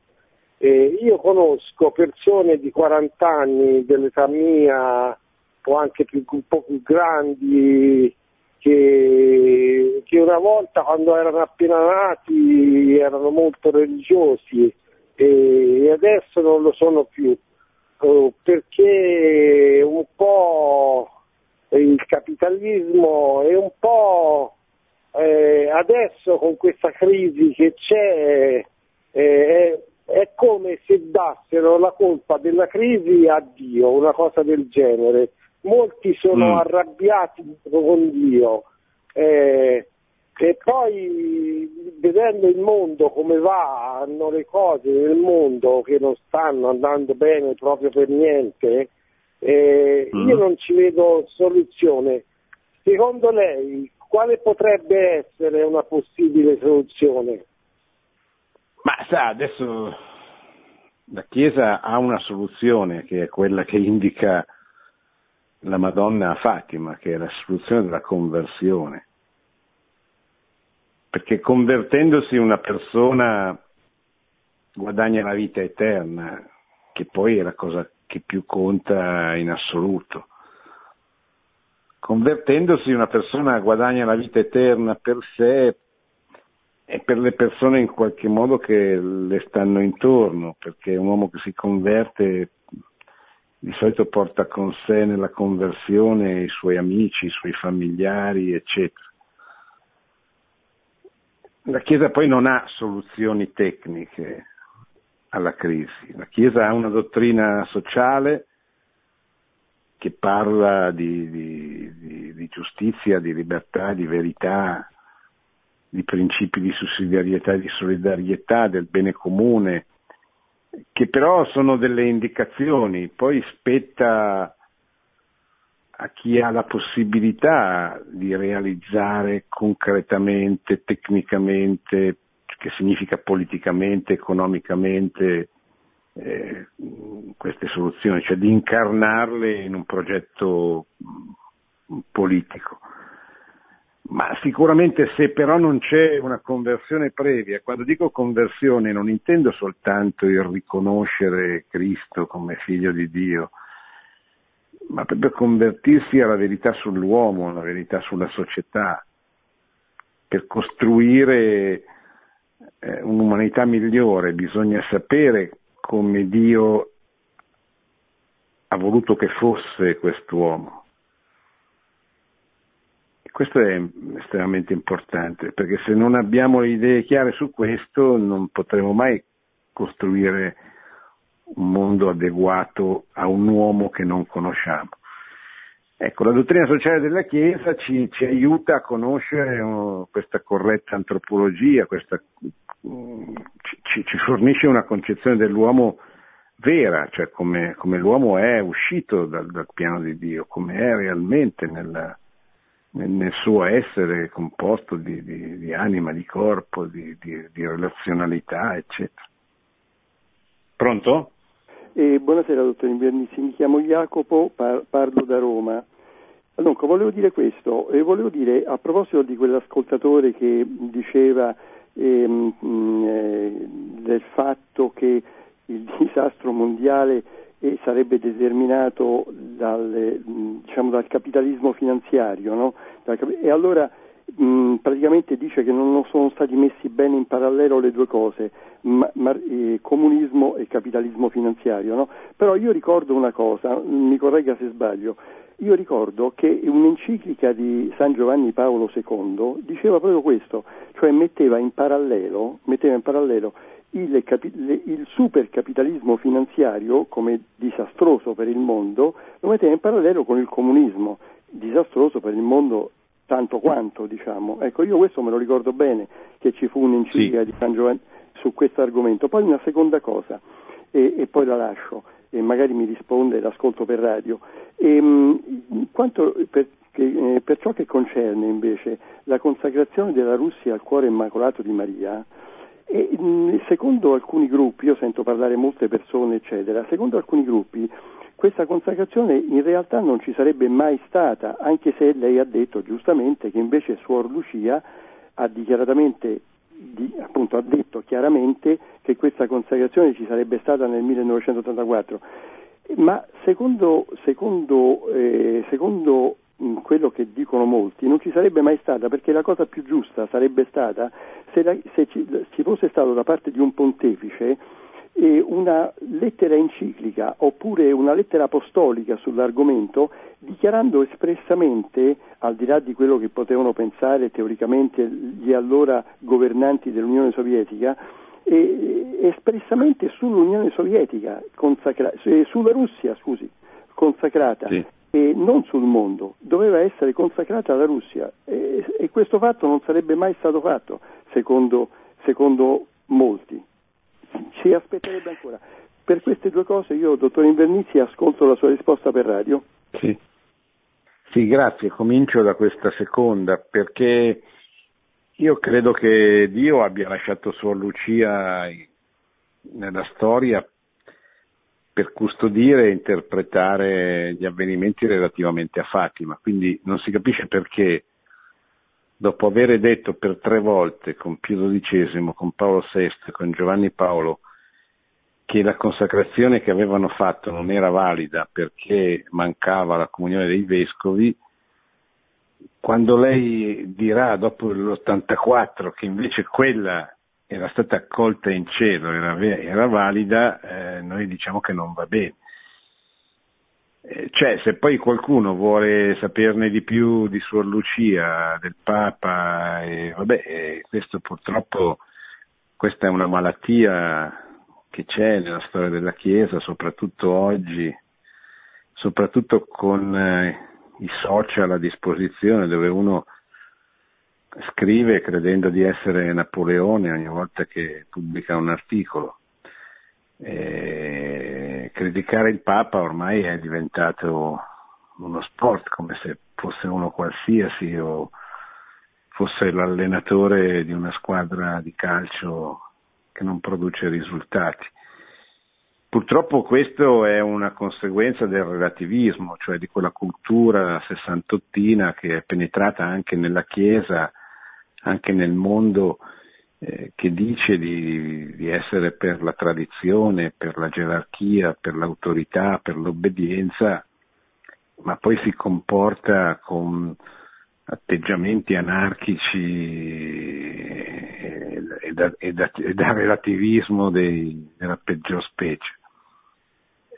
Io conosco persone di 40 anni dell'età mia o anche più, un po' più grandi che, che, una volta quando erano appena nati erano molto religiosi e, adesso non lo sono più eh, perché un po' il capitalismo è un po' eh, adesso con questa crisi che c'è eh, è come se dassero la colpa della crisi a Dio, una cosa del genere. Molti sono mm. arrabbiati con Dio eh, e poi vedendo il mondo come vanno le cose nel mondo che non stanno andando bene proprio per niente, eh, mm. io non ci vedo soluzione. Secondo lei quale potrebbe essere una possibile soluzione? Ma sa, adesso la Chiesa ha una soluzione che è quella che indica la Madonna a Fatima, che è la soluzione della conversione. Perché convertendosi una persona guadagna la vita eterna, che poi è la cosa che più conta in assoluto. Convertendosi una persona guadagna la vita eterna per sé, e per le persone in qualche modo che le stanno intorno, perché un uomo che si converte di solito porta con sé nella conversione i suoi amici, i suoi familiari, eccetera. La Chiesa poi non ha soluzioni tecniche alla crisi, la Chiesa ha una dottrina sociale che parla di, di, di, di giustizia, di libertà, di verità, di principi di sussidiarietà e di solidarietà, del bene comune, che però sono delle indicazioni, poi spetta a chi ha la possibilità di realizzare concretamente, tecnicamente, che significa politicamente, economicamente, eh, queste soluzioni, cioè di incarnarle in un progetto politico. Ma sicuramente se però non c'è una conversione previa, quando dico conversione non intendo soltanto il riconoscere Cristo come figlio di Dio, ma proprio convertirsi alla verità sull'uomo, alla verità sulla società, per costruire eh, un'umanità migliore bisogna sapere come Dio ha voluto che fosse quest'uomo questo è estremamente importante perché se non abbiamo le idee chiare su questo non potremo mai costruire un mondo adeguato a un uomo che non conosciamo. Ecco, la dottrina sociale della Chiesa ci, ci aiuta a conoscere uh, questa corretta antropologia, questa, uh, ci, ci, fornisce una concezione dell'uomo vera, cioè come, come l'uomo è uscito dal, dal, piano di Dio, come è realmente nella, nel suo essere composto di, di, di anima, di corpo, di, di relazionalità, eccetera. Pronto? Eh, buonasera dottor Invernizzi, mi chiamo Jacopo, par- parlo da Roma. Dunque, volevo dire questo, e volevo dire a proposito di quell'ascoltatore che diceva ehm, eh, del fatto che il disastro mondiale e sarebbe determinato dal, diciamo, dal capitalismo finanziario. No? E allora mh, praticamente dice che non sono stati messi bene in parallelo le due cose, ma, ma, eh, comunismo e capitalismo finanziario. No? Però io ricordo una cosa, mi corregga se sbaglio, io ricordo che un'enciclica di San Giovanni Paolo II diceva proprio questo, cioè metteva in parallelo, metteva in parallelo il, capi- il supercapitalismo finanziario come disastroso per il mondo lo metteva in parallelo con il comunismo, disastroso per il mondo tanto quanto, diciamo. Ecco, io questo me lo ricordo bene, che ci fu un'enciclica sì. di San Giovanni su questo argomento. Poi una seconda cosa, e, e poi la lascio, e magari mi risponde, l'ascolto per radio. E, ehm, quanto per, che, eh, per ciò che concerne invece la consacrazione della Russia al cuore immacolato di Maria, e, secondo alcuni gruppi, io sento parlare molte persone, eccetera, secondo alcuni gruppi questa consacrazione in realtà non ci sarebbe mai stata, anche se lei ha detto giustamente che invece Suor Lucia ha dichiaratamente di, appunto, ha detto chiaramente che questa consacrazione ci sarebbe stata nel 1984. Ma secondo, secondo, eh, secondo quello che dicono molti, non ci sarebbe mai stata perché la cosa più giusta sarebbe stata se, la, se ci, ci, fosse stato da parte di un pontefice una lettera enciclica oppure una lettera apostolica sull'argomento dichiarando espressamente, al di là di quello che potevano pensare teoricamente gli allora governanti dell'Unione Sovietica, espressamente sull'Unione Sovietica, consacra- eh, sulla Russia, scusi, consacrata. Sì e non sul mondo, doveva essere consacrata alla Russia e, e questo fatto non sarebbe mai stato fatto, secondo, secondo molti. Ci aspetterebbe ancora. Per queste due cose io, dottor Invernizzi, ascolto la sua risposta per radio. Sì. sì, grazie. Comincio da questa seconda perché io credo che Dio abbia lasciato Suor Lucia nella storia per custodire e interpretare gli avvenimenti relativamente a Fatima. Quindi non si capisce perché, dopo aver detto per tre volte con Pio XII, con Paolo VI con Giovanni Paolo che la consacrazione che avevano fatto non era valida perché mancava la comunione dei vescovi, quando lei dirà dopo l'84 che invece quella era stata accolta in cielo, era, era valida, eh, noi diciamo che non va bene. Eh, cioè, se poi qualcuno vuole saperne di più di Suor Lucia, del Papa, eh, vabbè, questo purtroppo, questa è una malattia che c'è nella storia della Chiesa, soprattutto oggi, soprattutto con eh, i social a disposizione, dove uno scrive credendo di essere Napoleone ogni volta che pubblica un articolo. eh, criticare il Papa ormai è diventato uno sport come se fosse uno qualsiasi o fosse l'allenatore di una squadra di calcio che non produce risultati. Purtroppo questo è una conseguenza del relativismo, cioè di quella cultura sessantottina che è penetrata anche nella Chiesa, anche nel mondo, eh, che dice di, di, essere per la tradizione, per la gerarchia, per l'autorità, per l'obbedienza, ma poi si comporta con atteggiamenti anarchici e da, e da, e da relativismo dei, della peggior specie.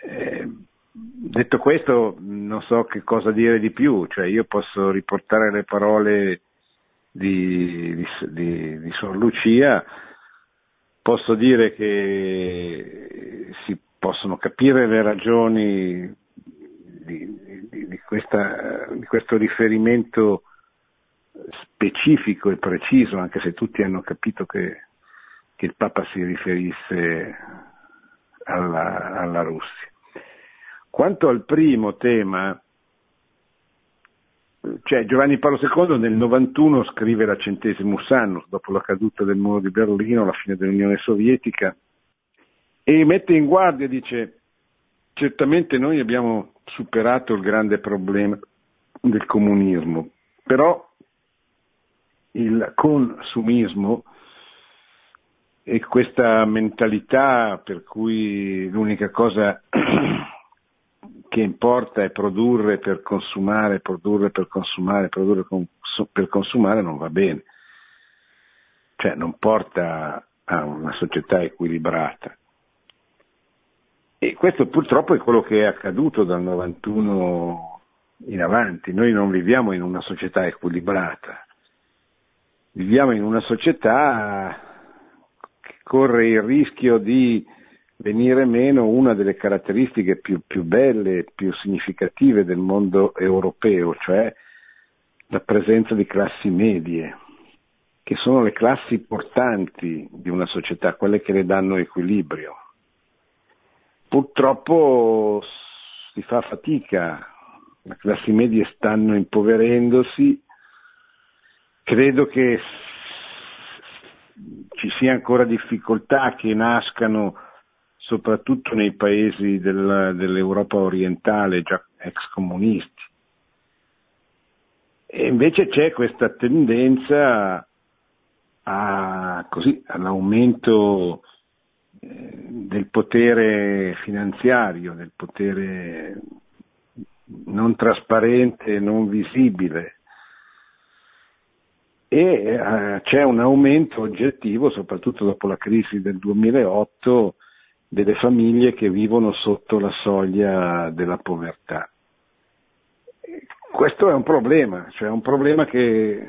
Eh, detto questo, non so che cosa dire di più, cioè io posso riportare le parole di, di, di, di Sor Lucia, posso dire che si possono capire le ragioni di, di, questa, di, questo riferimento specifico e preciso, anche se tutti hanno capito che, che il Papa si riferisse alla, alla Russia. Quanto al primo tema, cioè Giovanni Paolo II nel 91 scrive la Centesimus Annus, dopo la caduta del muro di Berlino, la fine dell'Unione Sovietica, e mette in guardia, dice, certamente noi abbiamo superato il grande problema del comunismo, però il consumismo e questa mentalità per cui l'unica cosa che importa è produrre per consumare, produrre per consumare, produrre per consumare non va bene, cioè non porta a una società equilibrata. E questo purtroppo è quello che è accaduto dal 91 in avanti. Noi non viviamo in una società equilibrata, viviamo in una società che corre il rischio di venire meno una delle caratteristiche più, più belle, più significative del mondo europeo, cioè la presenza di classi medie, che sono le classi portanti di una società, quelle che le danno equilibrio. Purtroppo si fa fatica, le classi medie stanno impoverendosi, credo che ci sia ancora difficoltà che nascano soprattutto nei paesi del, dell'Europa orientale, già ex comunisti. E invece c'è questa tendenza a, così, all'aumento del potere finanziario, del potere non trasparente, non visibile. E eh, c'è un aumento oggettivo, soprattutto dopo la crisi del 2008, delle famiglie che vivono sotto la soglia della povertà. Questo è un problema, cioè un problema che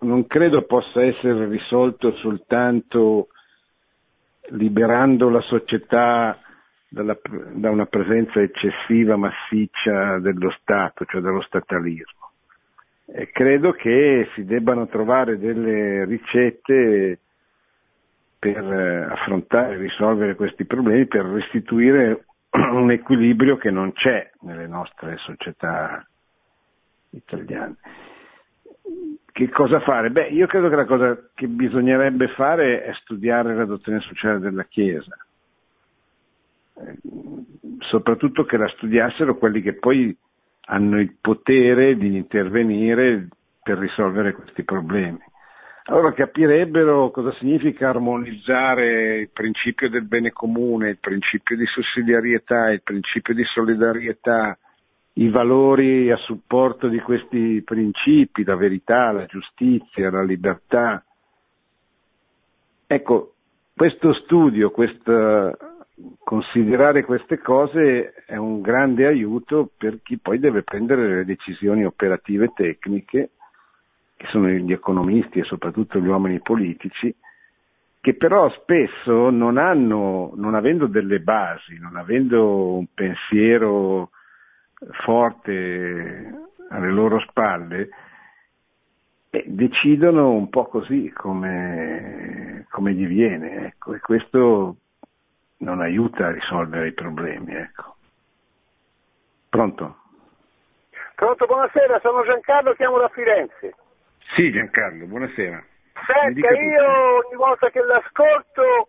non credo possa essere risolto soltanto liberando la società dalla, da una presenza eccessiva, massiccia dello Stato, cioè dello statalismo. E credo che si debbano trovare delle ricette per eh, affrontare e risolvere questi problemi, per restituire un equilibrio che non c'è nelle nostre società italiane. Che cosa fare? Beh, io credo che la cosa che bisognerebbe fare è studiare la dottrina sociale della Chiesa, eh, soprattutto che la studiassero quelli che poi hanno il potere di intervenire per risolvere questi problemi. Allora capirebbero cosa significa armonizzare il principio del bene comune, il principio di sussidiarietà, il principio di solidarietà, i valori a supporto di questi principi, la verità, la giustizia, la libertà. Ecco, questo studio, questo, considerare queste cose è un grande aiuto per chi poi deve prendere le decisioni operative tecniche, che sono gli economisti e soprattutto gli uomini politici, che però spesso non hanno, non avendo delle basi, non avendo un pensiero forte alle loro spalle e decidono un po' così come, come gli viene. Ecco. E questo non aiuta a risolvere i problemi. Ecco. Pronto? Pronto, buonasera, sono Giancarlo, chiamo da Firenze. Sì, Giancarlo, buonasera. Senta, io ogni volta che l'ascolto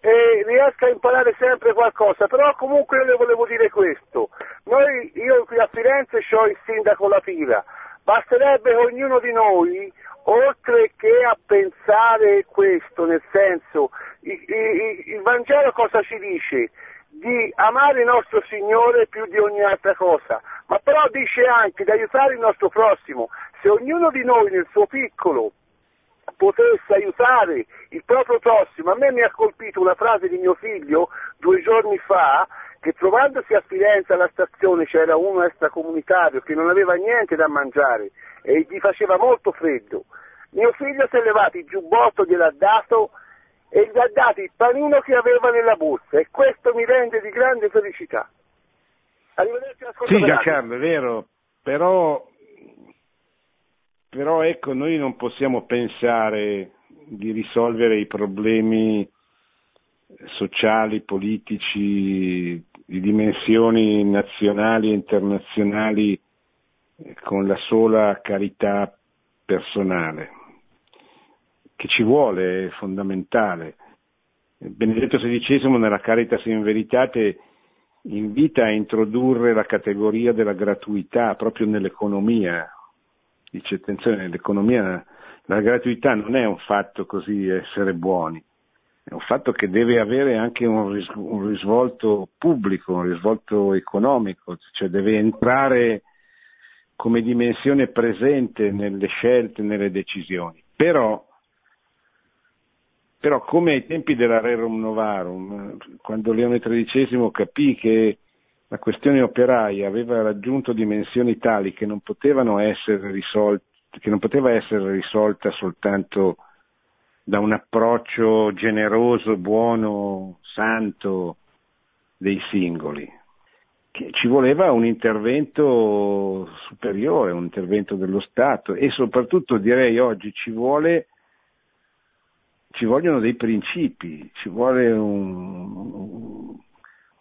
eh, riesco a imparare sempre qualcosa, però comunque io le volevo dire questo. Noi, io qui a Firenze ho il sindaco La Pila, basterebbe che ognuno di noi, oltre che a pensare questo, nel senso, il, il, il Vangelo cosa ci dice? Di amare il nostro Signore più di ogni altra cosa, ma però dice anche di aiutare il nostro prossimo. Se ognuno di noi nel suo piccolo potesse aiutare il proprio prossimo. A me mi ha colpito una frase di mio figlio due giorni fa che trovandosi a Firenze alla stazione c'era uno extracomunitario che non aveva niente da mangiare e gli faceva molto freddo. Mio figlio si è levato il giubbotto, gliel'ha dato e gli ha dato il panino che aveva nella borsa e questo mi rende di grande felicità. Arrivederci Sì, Giancarlo, è vero, però però ecco, noi non possiamo pensare di risolvere i problemi sociali, politici, di dimensioni nazionali e internazionali eh, con la sola carità personale, che ci vuole, è fondamentale. Benedetto XVI nella Caritas in Veritate invita a introdurre la categoria della gratuità proprio nell'economia, dice attenzione, l'economia, la gratuità non è un fatto così essere buoni, è un fatto che deve avere anche un risvolto pubblico, un risvolto economico, cioè deve entrare come dimensione presente nelle scelte, nelle decisioni. Però, però come ai tempi della Rerum Novarum, quando Leone XIII capì che la questione operaia aveva raggiunto dimensioni tali che non risolte, che non poteva essere risolta soltanto da un approccio generoso, buono, santo dei singoli. Che ci voleva un intervento superiore, un intervento dello Stato e soprattutto direi oggi ci vuole ci vogliono dei principi, ci vuole un,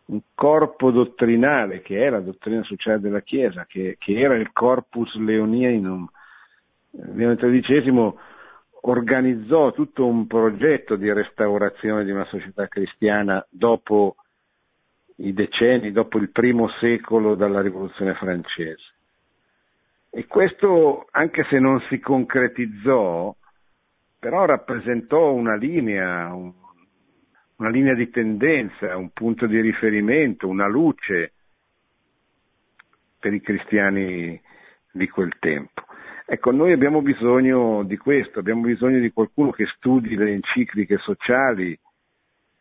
un corpo dottrinale che è la dottrina sociale della Chiesa, che, che era il corpus leoninum. Leone XIII organizzò tutto un progetto di restaurazione di una società cristiana dopo i decenni, dopo il primo secolo dalla rivoluzione francese. E questo, anche se non si concretizzò, però rappresentò una linea, un, una linea di tendenza, un punto di riferimento, una luce per i cristiani di quel tempo. Ecco, noi abbiamo bisogno di questo, abbiamo bisogno di qualcuno che studi le encicliche sociali,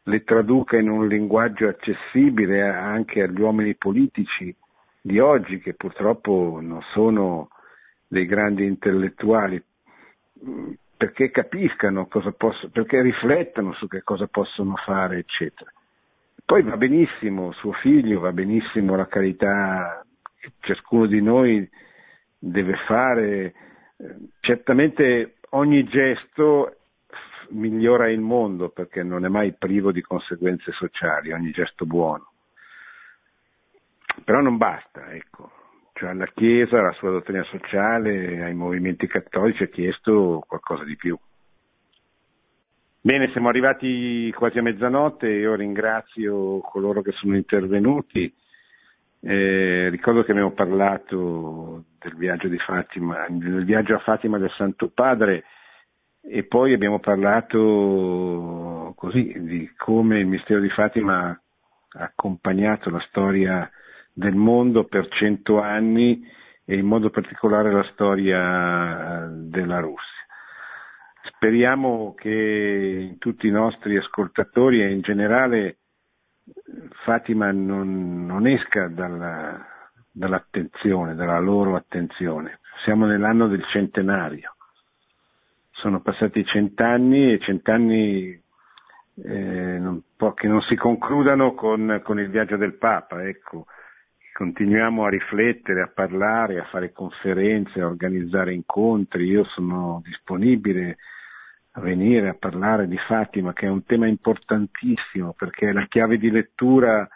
le traduca in un linguaggio accessibile anche agli uomini politici di oggi, che purtroppo non sono dei grandi intellettuali, perché capiscano cosa possono, perché riflettano su che cosa possono fare, eccetera. Poi va benissimo suo figlio, va benissimo la carità che ciascuno di noi deve fare. Certamente ogni gesto migliora il mondo perché non è mai privo di conseguenze sociali, ogni gesto buono. Però non basta, ecco cioè alla Chiesa, alla sua dottrina sociale, ai movimenti cattolici ha chiesto qualcosa di più. Bene, siamo arrivati quasi a mezzanotte, io ringrazio coloro che sono intervenuti. Eh, ricordo che abbiamo parlato del viaggio, Fatima, del viaggio a Fatima del Santo Padre e poi abbiamo parlato così di come il mistero di Fatima ha accompagnato la storia del mondo per cento anni e in modo particolare la storia della Russia. Speriamo che tutti i nostri ascoltatori e in generale Fatima non, non esca dalla, dall'attenzione, dalla loro attenzione. Siamo nell'anno del centenario. Sono passati cent'anni e cent'anni eh, non, che non si concludano con, con il viaggio del Papa. Ecco continuiamo a riflettere, a parlare, a fare conferenze, a organizzare incontri. Io sono disponibile a venire a parlare di Fatima, che è un tema importantissimo perché è la chiave di lettura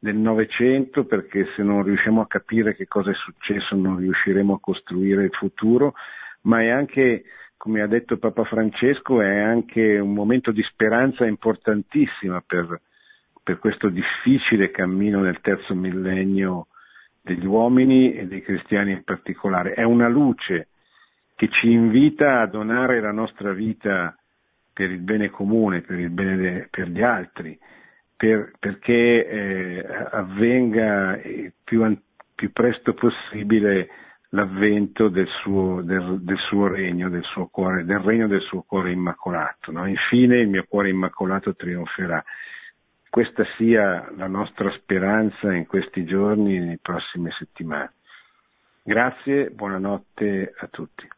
del Novecento, perché se non riusciamo a capire che cosa è successo non riusciremo a costruire il futuro, ma è anche, come ha detto Papa Francesco, è anche un momento di speranza importantissima per, per questo difficile cammino nel terzo millennio degli uomini e dei cristiani in particolare. È una luce che ci invita a donare la nostra vita per il bene comune, per il bene de, per gli altri, per, perché eh, avvenga il più, più, presto possibile l'avvento del suo, del, del suo regno, del suo cuore, del regno del suo cuore immacolato. No? Infine il mio cuore immacolato trionferà. Questa sia la nostra speranza in questi giorni e nelle prossime settimane. Grazie, buonanotte a tutti.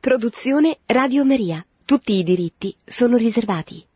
Produzione Radio Maria. Tutti i diritti sono riservati.